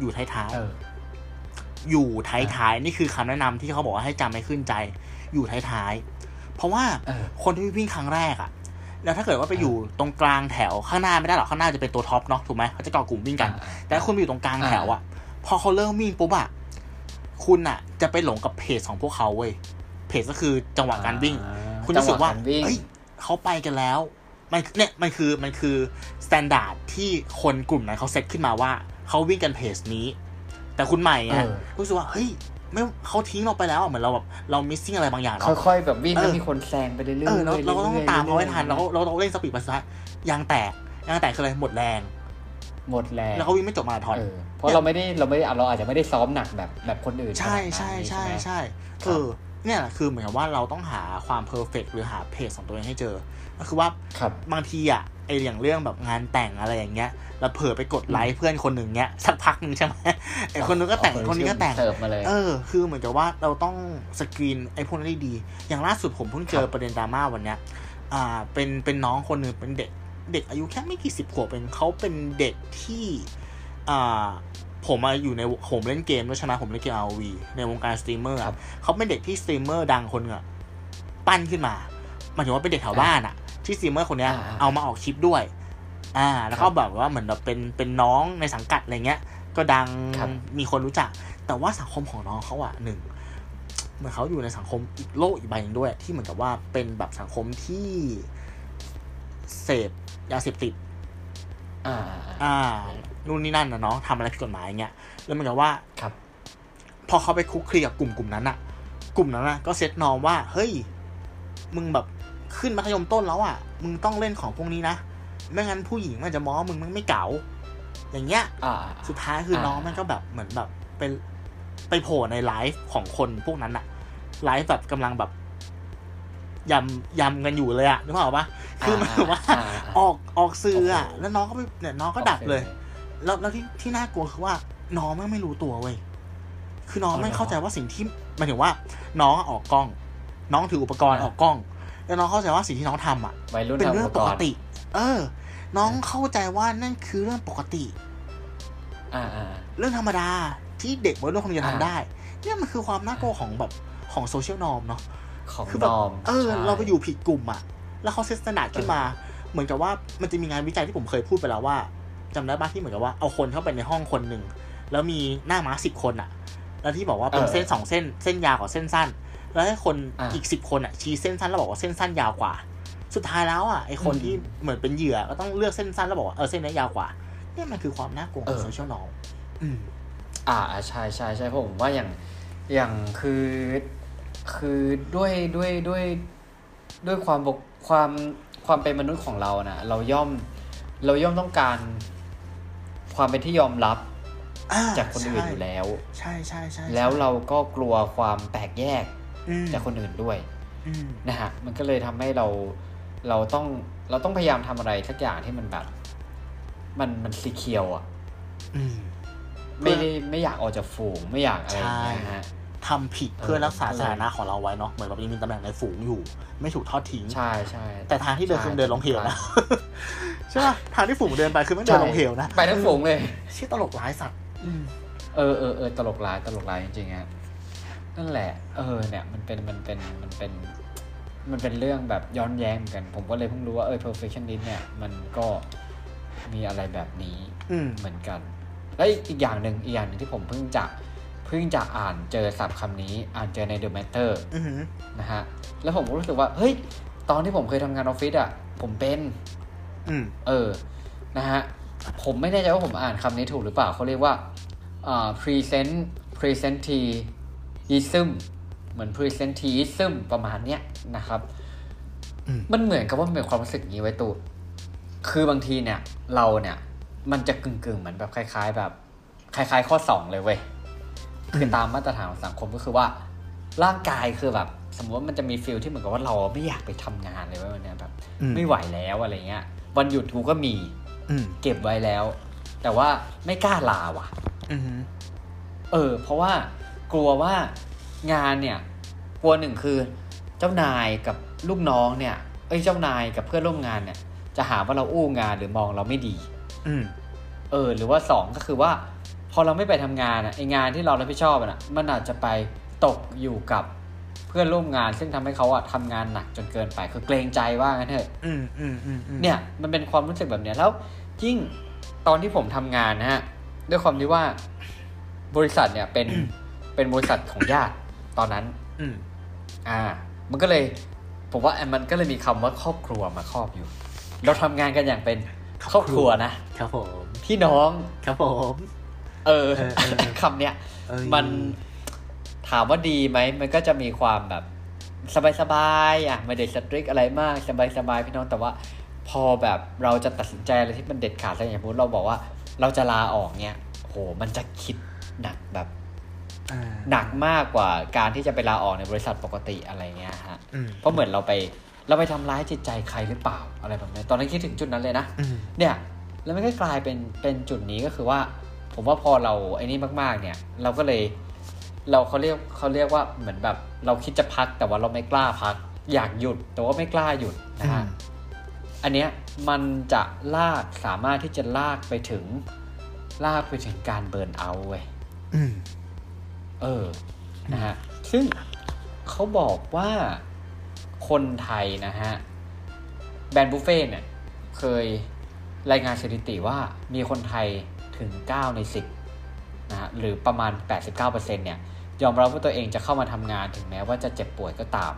อยู่ท้ายเออๆอยู่ท้ายๆ นี่คือคำแนะนำที่เขาบอกว่าให้จำให้ขึ้นใจ อยู่ท้ายๆ เพราะว่าเออคนที่วิ่งครั้งแรกอะแล้วถ้าเกิดว่าไปอยู่ตรงกลางแถวข้างหน้าไม่ได้หรอกข้างหน้าจะเป็นตัวท็อปเนาะถูกไหมเขาจะเกาะกลุ่มวิ่งกันอ่าแต่คุณไปอยู่ตรงกลางอ่าแถวอะพอเขาเริ่มวิ่งปุ๊บอะคุณอะจะไปหลงกับเพจของพวกเขาเว้ยเพจก็คือจังหวะการวิ่งอ่คุณรู้สึกว่าจังหวะวิ่งเฮ้ยเขาไปกันแล้วมันเนี่ยมันคือมันคือ standard ที่คนกลุ่มนั้นเขาเซตขึ้นมาว่าเขาวิ่งกัน pace นี้ แต่คุณใหม่ไงเออรู้สึกว่าเฮ้ย ไม่เขาทิ้งเราไปแล้วอะเหมือนเราแบบเรา missing อะไรบางอย่างเนาะค่อยๆแบบวิ่งเออแล้วมีคนแซงไปเรื่อยๆเออเราเราก็ต้องรื่ยๆตามเขาให้ทันรื่เราอยๆเราต้องเร่ง speed ไปซะยางแตกยางแตกคืออะไรหมดแรง หมดแรงแล้วเขาวิ่งไม่จบมาราธอนเออเพราะเราไม่ได้เราไม่ได้เราอาจจะไม่ได้ซ้อมหนักแบบแบบคนอื่น ใช่ขนาดนั้นใช่ใช่ไหมใช่เออ เนี่ยแหละคือเหมือนกับว่าเราต้องหาความ perfect หรือหา pace ของตัวเองให้เจอ ก็คือว่าครับบางทีอะไออย่างเรื่องแบบงานแต่งอะไรอย่างเงี้ยเราเผลอไปกดไลค์เพื่อนคนหนึ่งเงี้ยสักพักหนึ่งใช่ไหมไอคนนู้นก็แต่งเอาคนนี้ก็แต่งเสิร์ฟมาเลยเออ คือเหมือนกับว่าเราต้องสกรีนไอ้พวกนั้นได้ดี อย่างล่าสุดผมเพิ่งเจอครับประเด็นดราม่าวันเนี้ยอ่าเป็นเป็นน้องคนหนึ่งเป็นเด็ก เด็กอายุแค่ไม่กี่สิบขวบเป็นเขาเป็นเด็กที่อ่า ผมมาอยู่ในผมเล่นเกมด้วยใช่ไหมผมเล่นเกม RoV ในวงการสตรีมเมอร์ครับเขาเป็นเด็กที่สตรีมเมอร์ดังคนหนึ่งอะปั้นขึ้นมาหมายถึงว่าเป็นเด็กแถวบ้านอะที่สตรีมเมอร์คนเนี้ยอ่าเอามาออกคลิปด้วย อ่า แล้วก็แบบว่าเหมือนแบบเป็นเป็นน้องในสังกัดอะไรเงี้ย ก็ดังครับมีคนรู้จัก แต่ว่าสังคมของน้องเขาอะหนึ่งเหมือนเขาอยู่ในสังคมอีกโลกอีกใบหนึ่งด้วย ที่เหมือนกับว่าเป็นแบบสังคมที่เสพยาเสพติด อ่า อ่านู่นนี่นั่นนะเนาะทำอะไรผิดกฎหมายอย่างเงี้ยแล้วเหมือนกับว่าครับ พอเขาไปคุกคลีกับกลุ่มกลุ่มนั้นอะกลุ่มนั้นอะก็เซตนอมว่า เฮ้ย มึงแบบขึ้นมัธยมต้นแล้วอะมึงต้องเล่นของพวกนี้นะไม่งั้นผู้หญิงมันจะมองว่ามึงมันไม่เก๋าอย่างเงี้ยอ่าสุดท้ายคืออ่าน้องมันก็แบบเหมือนแบบเป็นไปโผล่ในไลฟ์ของคนพวกนั้นอะไลฟ์แบบกำลังแบบยำยำกันอยู่เลยอะนึกภาพออกปะคือหมันว่าอ่าออกออกสื่ออะโอ้โหแล้วน้องก็ไปเนี่ยน้องก็ดับเลย แล้วแล้วที่ที่น่ากลัวคือว่า น้องแม่งไม่รู้ตัวเว้ยคือน้องเอาเหรอไม่เข้าใจว่าสิ่งที่หมายถึงว่า น้องออกกล้อง น้องถืออุปกรณ์อ่าออกกล้อง แล้วน้องเข้าใจว่าสิ่งที่น้องทำอะวัยรุ่นเป็นทำเรื่อุองปปกกรณ์ติ เออ น้องเข้าใจว่านั่นคือเรื่องปกติอ่าอ่าเรื่องธรรมดาที่เด็กวัยรุ่นคนหนึงจะอ่าทำได้ เนี่ยมันคือความน่ากลัวของแบบของ social norm เนาะของคือแบบ norm เออใช่เราไปอยู่ผิดกลุ่มอะแล้วเขา set standard ขึ้นมา เหมือนกับว่ามันจะมีงานวิจัยที่ผมเคยพูดไปแล้วว่า จำได้บ้างที่เหมือนกับว่าเอาคนเข้าไปในห้องคนหนึ่งแล้วมีหน้าม้าสิบคนอะแล้วที่บอกว่าเป็นเออเส้นสองเส้นเส้นยาวกับเส้นสั้น แล้วให้คนอะอีกสิบคนอะชี้เส้นสั้นแล้วบอกว่าเส้นสั้นยาวกว่า สุดท้ายแล้วอะไอคนอืมที่เหมือนเป็นเหยื่อก็ต้องเลือกเส้นสั้นแล้วบอกว่าเออเส้นนี้ยาวกว่าเนี่ยมันคือความน่ากลัวขเอองอโซเชียลนอมอืมอ่าใช่ใช่ใช่เพราะผมว่าอย่างอย่างคือคือด้วยด้วยด้วยด้วยความบกความความเป็นมนุษย์ของเรานะเราย่อมเราย่อมต้องการ ความเป็นที่ยอมรับอ่าจากคนอื่นใช่อยู่แล้ว ใช่ใช่ใช่แล้วเราก็กลัวความแตกแยกอืมจากคนอื่นด้วยอืมนะฮะมันก็เลยทำให้เราเราต้องเราต้องพยายามทำอะไรสักอย่างที่มันแบบ มันมันซีเคียวอะอืมไม่ได้ไม่อยากออกจากฝูงไม่อยากอะไรอย่างเงี้ยใช่ฮะ ทำผิดเพื่อรักษาเออสถานะของเราไว้เนาะเหมือนแบบยังมีตำแหน่งในฝูงอยู่ ไม่ถูกทอดทิ้งใช่ใช่แต่ทางที่เดินใช่คือเดินลงเหวนะใช่ป่ะทางที่ฝูงเดินไปคือไม่เดินลงเหวนะไปทั้งฝูงเลยเชี่ยตลกร้ายสัตว์อืมเออเออเออตลกร้ายตลกร้ายจริงๆฮะนั่นแหละ เออเนี่ยมันเป็นมันเป็นมันเป็นมันเป็นเรื่องแบบย้อนแย้งเหมือนกัน ผมก็เลยเพิ่งรู้ว่าเออ perfectionist เนี่ย มันก็มีอะไรแบบนี้อืมเหมือนกัน และอีกอย่างหนึ่งอีกอย่างหนึ่งที่ผมเพิ่งจะ เพิ่งจะอ่านเจอศัพท์คำนี้ อ่านเจอใน The Matter อือหือนะฮะ แล้วผมก็รู้สึกว่า เฮ้ย ตอนที่ผมเคยทำงานออฟฟิศอะ ผมเป็นอืมเออ นะฮะ ผมไม่แน่ใจว่าผมอ่านคำนี้ถูกหรือเปล่า เขาเรียกว่าอ่า present presenteeism เหมือน presenteeism ประมาณเนี้ยนะครับอืมมันเหมือนกับว่ามันเป็นความรู้สึกอย่างนี้ไว้ตูคือบางทีเนี่ย เราเนี่ย มันจะกึ่งกึ่งๆ เหมือนแบบคล้าย ๆ แบบ คล้าย ๆ ข้อสองเลยเว้ย คือตามมาตรฐานของสังคมก็คือว่า ร่างกายคือแบบ สมมติว่ามันจะมีฟิลที่เหมือนกับว่าเราไม่อยากไปทำงานเลยเว้ยวันเนี้ยแบบอืมไม่ไหวแล้วอะไรเงี้ย วันหยุดกูก็มีอืมเก็บไว้แล้ว แต่ว่าไม่กล้าลาว่ะอือหือเออ เพราะว่ากลัวว่างานเนี่ย กลัวหนึ่งคือ เจ้านายกับลูกน้องเนี่ย เอ้ยเจ้านายกับเพื่อนร่วมงานเนี่ย จะหาว่าเราอู้งานหรือมองเราไม่ดี อืมเออ หรือว่าสองก็คือว่า พอเราไม่ไปทำงานอะไองานที่เรารับผิดชอบอะน่ะมันอาจจะไปตกอยู่กับเพื่อนร่วมงาน ซึ่งทำให้เขาอะทำงานหนักจนเกินไปคือเกรงใจว่างั้นเถอะอืมอืมอืมอืมเนี่ย มันเป็นความรู้สึกแบบเนี้ยแล้วยิ่งตอนที่ผมทำงานนะฮะด้วยความที่ว่าบริษัทเนี่ยเป็นเป็นบริษัทของญาติตอนนั้น อืมอ่า มันก็เลย ผมว่ามันก็เลยมีคำว่าครอบครัวมาครอบอยู่ เราทำงานกันอย่างเป็นครอบครัวนะครับผมพี่น้องครับผม เออเออเออเออคำเนี้ยเอ้ยมันถามว่าดีไหม มันก็จะมีความแบบสบายๆอะไม่ได้สตริกอะไรมากสบายๆพี่น้องแต่ว่าพอแบบเราจะตัดสินใจอะไรที่มันเด็ดขาดอะไรอย่างสมมติเราบอกว่าเราจะลาออกเนี่ยโหมันจะคิดหนักแบบอ่าหนักมากกว่าการที่จะไปลาออกในบริษัทปกติอะไรเงี้ยฮะอืมเพราะเหมือนเราไปเราไปทำร้ายจิตใจใครหรือเปล่าอะไรแบบนี้ตอนนั้นคิดถึงจุดนั้นเลยนะอืมเนี่ย แล้วมันก็กลายเป็นเป็นจุดนี้ก็คือว่า ผมว่าพอเราไอ้นี่มากๆ เนี่ย เราก็เลย เราเขาเรียกเขาเรียกว่าเหมือนแบบ เราคิดจะพักแต่ว่าเราไม่กล้าพัก อยากหยุดแต่ว่าไม่กล้าหยุดนะฮะอันเนี้ยมันจะลากสามารถที่จะลากไปถึง ลากไปถึงการเบิร์นเอาท์เว้ยอืมเออนะฮะซึ่งเขาบอกว่าคนไทยนะฮะแบรนด์บุฟเฟ่ต์เนี่ยเคยรายงานสถิติว่ามีคนไทย ถึง 9 ใน 10นะฮะหรือประมาณ 89%เนี่ยยอมรับว่าตัวเองจะเข้ามาทำงานถึงแม้ว่าจะเจ็บป่วยก็ตาม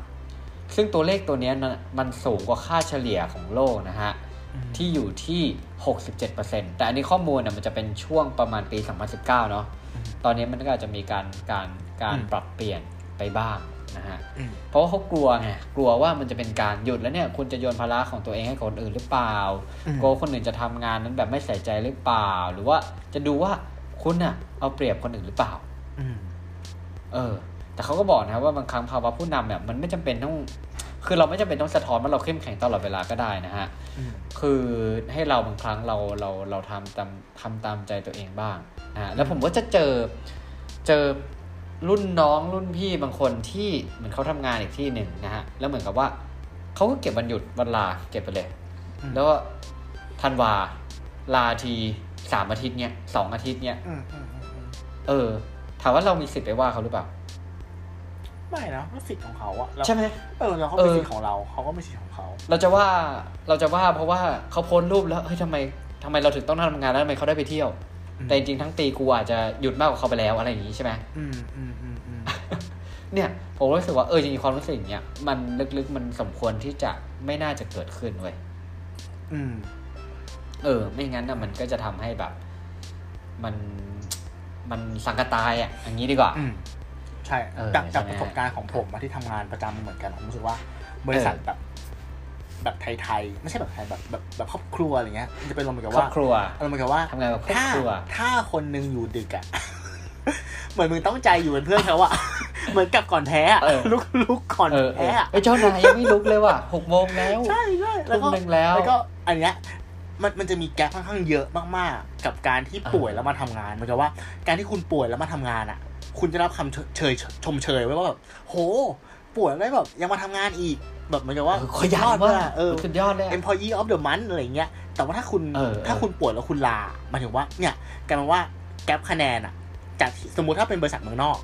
ซึ่งตัวเลขตัวเนี้ยนะมันสูงกว่าค่าเฉลี่ยของโลกนะฮะที่อยู่ที่ 67%แต่อันนี้ข้อมูลนะมันจะเป็นช่วงประมาณปี 2019 เนาะตอนนี้มันก็อาจจะมีการการการอืมปรับเปลี่ยนไปบ้าง นะฮะอืมเพราะว่าเขากลัวไงกลัวว่ามันจะเป็นการหยุดแล้วเนี่ยคุณจะโยนภาระของตัวเองให้คนอื่นหรือเปล่าอืมกลัวคนอื่นจะทำงานนั้นแบบไม่ใส่ใจหรือเปล่า หรือว่าจะดูว่าคุณน่ะ เอาเปรียบคนอื่นหรือเปล่าอืมเออ แต่เขาก็บอกนะครับว่าบางครั้งภาวะผู้นำเนี่ยมันไม่จำเป็นต้องคือเราไม่จำเป็นต้องสะท้อนว่าเราเข้มแข็งตลอดเวลาก็ได้นะฮะอืมคือให้เราบางครั้งเราเราเราทำตามทำตามใจตัวเองบ้างนะฮะแล้วผมก็จะเจอเจอ รุ่นน้องรุ่นพี่บางคนที่เหมือนเขาทำงานอีกที่หนึ่งนะฮะแล้วเหมือนกับว่าเขาก็เก็บวันหยุดวันลาเก็บไปเลยอืมแล้วก็ธันวาลาทีสามอาทิตย์เนี้ยสองอาทิตย์เนี้ยอืมอืมอืมอืมเออ ถามว่าเรามีสิทธิ์ไปว่าเขาหรือเปล่าไม่นะก็สิทธิ์ของเขาอะเราใช่ไหมเออเราเขาเอเป็นอสิทธิ์ของเราเขาก็เป็นสิทธิ์ของเขา เราจะว่าเราจะว่าเพราะว่าเขาโพสต์รูปแล้วเฮ้ยทำไมทำไมเราถึงต้องทำงานแล้วทำไมเขาได้ไปเที่ยวอืม แต่จริงๆทั้งปีกูอาจจะหยุดมากกว่าเขาไปแล้วอะไรอย่างนี้ใช่ไหมอืมอืมอืมอืมเนี่ยผมรู้สึกว่าเออจริงๆความรู้สึกอย่างเงี้ยมันลึกๆมันสมควรที่จะไม่น่าจะเกิดขึ้นเว้ยอืมเออ ไม่งั้นนะมันก็จะทำให้แบบ มันมันสังกตายอะอย่างนี้ดีกว่าอืมใช่เออจากจากใช่ไหมประสบการณ์ของผมมาที่ทำงานประจำเหมือนกันผมรู้สึกว่าบริษัทเออแบบ แบบไทยๆไม่ใช่แบบไทยแบบแบบแบบครอบครัวอะไรเงี้ยมันจะเป็นลมณ์เหมือนกับครอบว่าครัวอารมณ์เหมือนกับว่าทำงานแบบครอบถ้าครัว ถ้าคนหนึงอยู่ดึกอะเหมือนมึงต้องใจอยู่เป็นเพื่อนเขาอะเหมือนกับก่อนแพ้อะเออลุกลุกก่อนเออเอแพ้ออะไอ้ยเจ้านายยังไม่ลุกเลยว่ะหกโมงแล้วใช่ใช่แล้วก็ทุ่มหนึ่งแล้วแล้วก็อันเนี้ยมันมันจะมีแก๊ปค่อนข้างเยอะมากๆ กับการที่ป่วยแล้วมาทำงานเหมือนกับว่า การที่คุณป่วยแล้วมาทำงานอะคุณจะรับคำเชยชมเชยไว้ว่าแบบโหป่วยแล้วแบบยังมาทำงานอีก แบบเหมือนกับว่าเออขยันสุดอดมากอะเออสุดยอดเลยอะ employee of the month อะไรเงี้ย แต่ว่าถ้าคุณเออถ้าเออคุณป่วยแล้วคุณลาหมายถึงว่าเนี่ยกลายเป็นว่าแก๊ปคะแนนอะจากที่สมมุติถ้าเป็นบริษัทเมืองนอก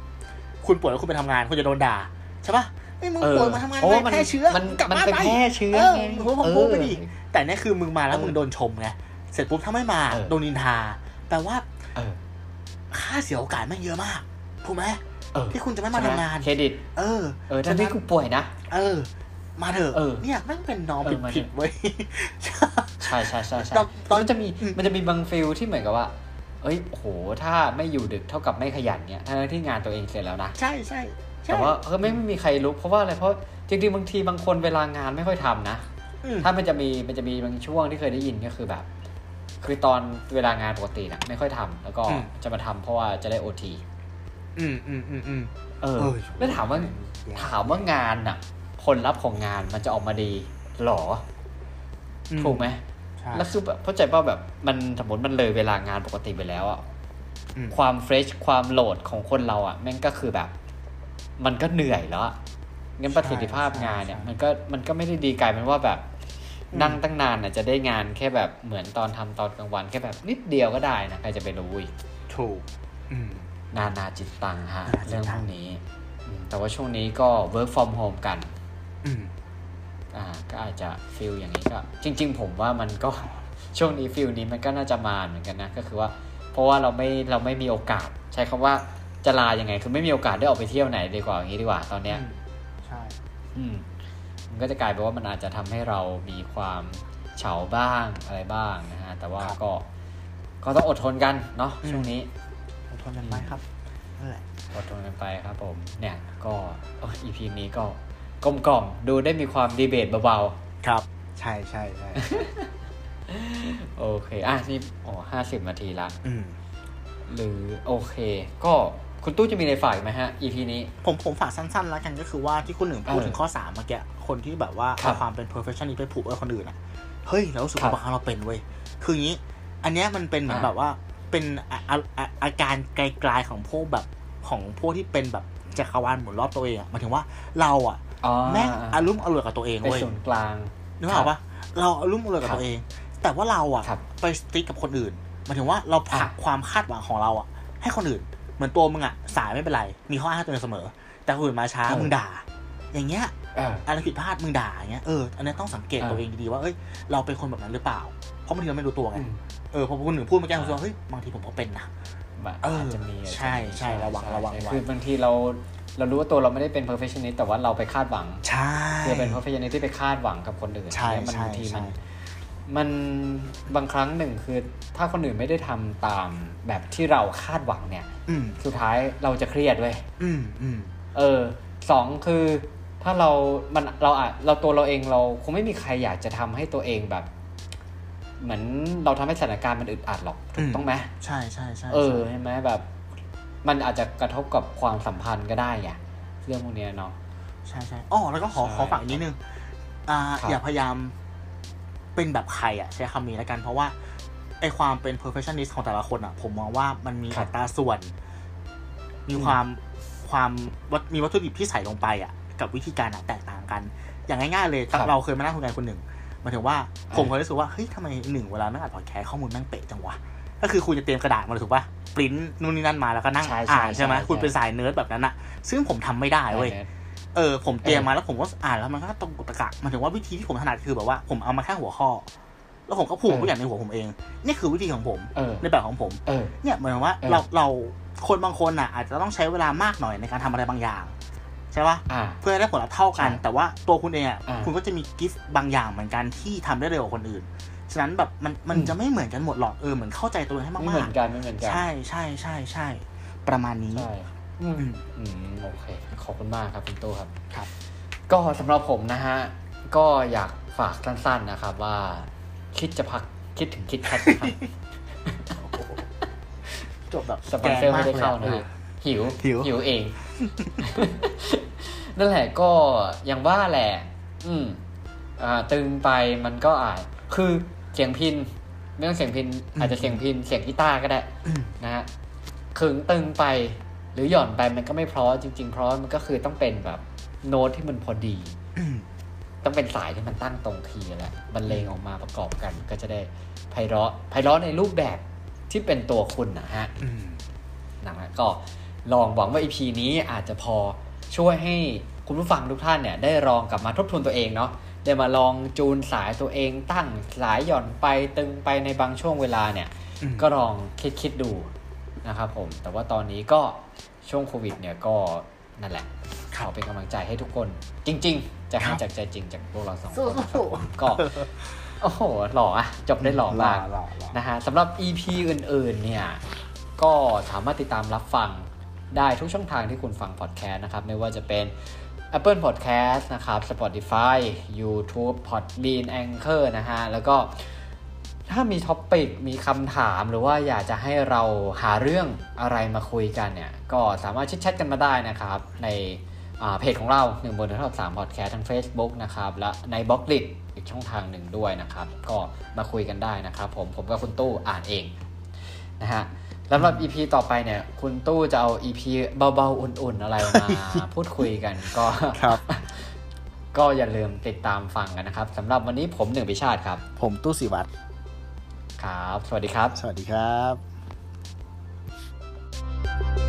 คุณป่วยแล้วคุณไปทำงานคุณจะโดนด่าใช่ปะไอ้ยมึงเออป่วยมาทำงานเพราะว่าไงมันแพร่เชื้อมันกลับมันบ้านไปไปแพร่เชื้อเออไงมึงพูดพูดไปดิแต่เนี่ยคือมึงมาแล้วเออมึงโดนชมไงเสร็จปุ๊บถ้าไม่มาเออโดนนินทาแปลว่าเออค่าเสียโอกาสแม่งเยอะมากถูกไหมเออที่คุณจะไม่มาทำงานเครดิต เออ เออถ้าไม่กูป่วยนะ เออ มาเถอะเออเนี่ยแม่งเป็นน้องเอผิอดมาเถอะผิดเว้ยใช่ใช่ใช่ใช่ตอนตอนมันจะมีอืมมันจะมีบางฟิลที่เหมือนกับว่า เอ้ยโหถ้าไม่อยู่ดึกเท่ากับไม่ขยันเนี่ยทั้งที่งานตัวเองเสร็จแล้วนะใช่ใช่ใช่แต่ว่าเออไม่ไม่มีใครลุกเพราะว่าอะไรเพราะจริงๆบางทีบางคนเวลางานไม่ค่อยทำนะอืมถ้ามันจะมีมันจะมีบางช่วงที่เคยได้ยินก็คือแบบ คือตอนเวลางานปกติน่ะไม่ค่อยทำแล้วก็จะมาทำเพราะว่าจะได้โอทีอืมอืมอืมอืมเออเออแล้วถามว่าถามว่างานน่ะ ผลลัพธ์ของงานมันจะออกมาดีหรอ ถูกไหมใช่แล้วคือแบบเข้าใจป่ะแบบมันสมมติมันเลยเวลางานปกติไปแล้วอะอืมความเฟรชความโหลดของคนเราอะแม่งก็คือแบบ มันก็เหนื่อยแล้วอะงั้นประสิทธิภาพงานเนี่ย มันก็มันก็ไม่ได้ดีกลายเป็นว่าแบบ นั่งตั้งนานอะจะได้งานแค่แบบเหมือนตอนทำตอนกลางวัน แค่แบบนิดเดียวก็ได้นะใครจะไปรู้อีกถูกอืมนานาจิตตังฮะนานาจิตตังเรื่องพวกนี้อืมแต่ว่าช่วงนี้ก็ work from home กัน อืมอ่าก็อาจจะ feel อย่างนี้ก็จริง ๆ ผมว่ามันก็ช่วงนี้ feel นี้มันก็น่าจะมาเหมือนกันนะก็คือว่า เพราะว่าเราไม่เราไม่มีโอกาส ใช้คำว่าจะลายังไง คือไม่มีโอกาสได้ออกไปเที่ยวไหนดีกว่าอย่างนี้ดีกว่าตอนเนี้ยใช่อืมมันก็จะกลายเป็นว่ามันอาจจะทำให้เรามีความเฉาบ้างอะไรบ้างนะฮะแต่ว่าก็ก็ต้องอดทนกันเนาะช่วงนี้อดทนกันไปครับนั่นแหละอดทนกันไปครับผมเนี่ยก็อีพีนี้ก็ กลมกล่อมดูได้มีความดีเบตเบาครับ ใช่ใช่ใช่ๆโอเค อะนี่โอ้ห้าสิบนาทีละอืมหรือโอเค ก็คุณตู้จะมีอะไรฝากอีกไหมฮะ EP นี้ ผมผมฝากสั้นๆ แล้วกันก็คือว่าที่คุณหนึ่งพูดเออถึงข้อสามเมื่อกี้คนที่แบบว่าครับเอาความเป็น perfectionist ไปผูกไว้กับคนอื่นอะ เฮ้ยเรารู้สึกครัว่าบบางครั้งเราเป็นเว้ย คืออย่างนี้ อันเนี้ยมันเป็นเหมือนอ่าแบบว่าเป็นอาอาอาอาการไกลๆของพวกแบบของพวกที่เป็นแบบจักรวาลหมุนรอบตัวเองอะหมายถึงว่าเราอะอ๋อแม่งอารมณ์อร่วยกับตัวเองเป็นเว้ยศูนย์กลางนึกออกปะเราอารมณ์อร่วยกับครับตัวเอง แต่ว่าเราอะครับไปสติ๊กกับคนอื่นหมายถึงว่าเราผลักอะความคาดหวังของเราอะ ให้คนอื่น เหมือนตัวมึงอะสายไม่เป็นไร มีข้ออ้างให้ตัวเองเสมอ แต่คนอื่นมาช้าเออมึงด่า อย่างเงี้ยเอออะไรผิดพลาดมึงด่าอย่างเงี้ยเอออันนี้ต้องสังเกตเออตัวเองดีๆว่าเอ้ยเราเป็นคนแบบนั้นหรือเปล่า เพราะบางทีเราไม่รู้ตัวไงอืมเออพอคนหนึ่งพูดเมาแก้ผมรู้สึกว่าเฮ้ยบางทีผมก็เป็นนะแบบเอออาจจะมีใช่ใช่ระวังระวังใช่ไว้คือบางทีเรา เรารู้ว่าตัวเราไม่ได้เป็น perfectionist แต่ว่าเราไปคาดหวังใช่คือเป็น perfectionist ที่ไปคาดหวังกับคนอื่นใช่เนี่ยมันใช่บางทีมันใช่มันบางครั้งหนึ่งคือถ้าคนอื่นไม่ได้ทำตามแบบที่เราคาดหวังเนี่ยอืมสุดท้ายเราจะเครียดเว้ยอืมอืมเออสองคือถ้าเรา มัน เราอาจเราตัวเราเองเราคงไม่มีใครอยากจะทำให้ตัวเองแบบ เหมือนเราทำให้สถานการณ์มันอึดอัดหรอก ถูกต้องไหมใช่ใช่ใช่เออใช่ใช่ไหมแบบ มันอาจจะกระทบกับความสัมพันธ์ก็ได้ไงเรื่องพวกเนี้ยเนาะ ใช่ใช่อ๋อแล้วก็ขอใช่ขอฝากอีกนิดนึงอ่าครับอย่าพยายามเป็นแบบใครอะใช้คำนี้แล้วกันเพราะว่าไอความเป็น perfectionist ของแต่ละคนอะ ผมมองว่ามันมีครัอับตราส่วน มีความความวัตมีวัตถุดิบที่ใส่ลงไปอะ กับวิธีการอะแตกต่างกัน อย่างง่ายๆเลยครับ เราเคยมานั่งคุยกันคนหนึ่งหมายถึงว่าอ่าผมเคยรู้สึกว่าเฮ้ยทำไมหนึ่งเวลาแม่งอัดพอดแคสต์ข้อมูลแม่งเป๊ะจังวะ ก็คือคุณจะเตรียมกระดาษมาเลยถูกปะปริ้นนู่นนี่นั่นมาแล้วก็นั่งใช่ใช่อ่านใช่ไหมใช่คุณเป็นสายเนิร์ดแบบนั้นอะซึ่งผมทำไม่ได้เว้ยเออผมเตรียมมาแล้วผมก็อ่านแล้วมันก็ตรงกุตะกะหมันถึงว่าวิธีที่ผมถนัดคือแบบว่าผมเอามาแค่หัวข้อ แล้วผมก็ผูกเออทุกอย่างในหัวผมเองนี่คือวิธีของผมเออในแบบของผมเออเนี่ยเหมือนว่าเออเราเราคนบางคนอะอาจจะต้องใช้เวลามากหน่อยในการทำอะไรบางอย่างใช่ปะอ่าเพื่อให้ได้ผลลัพธ์เท่ากันใช่แต่ว่าตัวคุณเองอะอ่าคุณก็จะมีกิฟต์บางอย่างเหมือนกันที่ทำได้เร็วกว่าคนอื่น ฉะนั้นแบบมันมันอืมจะไม่เหมือนกันหมดหรอกเออเหมือนเข้าใจตัวเองให้ไม่เหมามืกอนกันไม่เหมือนๆกันใช่ใช่ใช่ใช่ประมาณนี้ใช่อืมอืมอืมโอเคขอบคุณมากครับคุณตู้ครับครับ ก็สำหรับผมนะฮะก็อยากฝากสั้น ๆนะครับ ว่า คิดจะพักคิดถึงคิดแคทครับจบแบบสปอนเซอร์ไม่ได้เข้าแกนะงมกลยฮะหิวหิวหิวเอง นั่นแหละก็อย่างว่าแหละ อืมอ่าตึงไปมันก็อาจคือ เสียงพินไม่ต้องเสียงพินอาจจะเสียงพินเสียงกีตาร์ก็ได้อืมนะฮะขึงตึงไปหรือหย่อนไปมันก็ไม่เพราะจริง ๆ เพราะมันก็คือต้องเป็นแบบโน้ตที่มันพอดีอืมต้องเป็นสายที่มันตั้งตรงคีย์แหละบรรเลงออกมาประกอบกัน ก็จะได้ไพเราะไพเราะในรูปแบบที่เป็นตัวคุณนะฮะอืมนะฮะก็ลองหวังว่า EP นี้อาจจะพอช่วยให้คุณผู้ฟังทุกท่านเนี่ยได้ลองกลับมาทบทวนตัวเองเนาะ ได้มาลองจูนสายตัวเองตั้งสายหย่อนไปตึงไปในบางช่วงเวลาเนี่ยอืมก็ลองคิดคิดดูนะครับผม แต่ว่าตอนนี้ก็ช่วงโควิดเนี่ยก็นั่นแหละขอเป็นกำลังใจให้ทุกคน จริง ๆจะให้จากใจจริงจากพวกเราสองคนนะครับผมก็โอ้โหหล่ออะจบได้หล่อมากหล่อหล่อนะฮะสำหรับ EP อื่น ๆ เนี่ย ก็สามารถติดตามรับฟังได้ทุกช่องทางที่คุณฟังพอดแคสต์นะครับ ไม่ว่าจะเป็น Apple Podcast นะครับ Spotify YouTube Podbean Anchor นะฮะ แล้วก็ถ้ามี topic มีคำถามหรือว่าอยากจะให้เราหาเรื่องอะไรมาคุยกันเนี่ย ก็สามารถ chit chat กันมาได้นะครับ ในเพจของเรา1นึ่งบนเท่าสามพอดแคสต์ทาง Facebook นะครับ และใน Blockdit อีกช่องทางหนึ่งด้วยนะครับ ก็มาคุยกันได้นะครับ ผมผมกับคุณตู้อ่านเองนะฮะ สำหรับ EP ต่อไปเนี่ย คุณตู้จะเอา EP เบาๆ อุ่นๆ อะไรมาพูดคุยกันก็ครับก็อย่าลืมติดตามฟังกันนะครับสำหรับวันนี้ผมหนึ่งพิชาติครับ ผมตู้สิวัตรครับ สวัสดีครับ สวัสดีครับ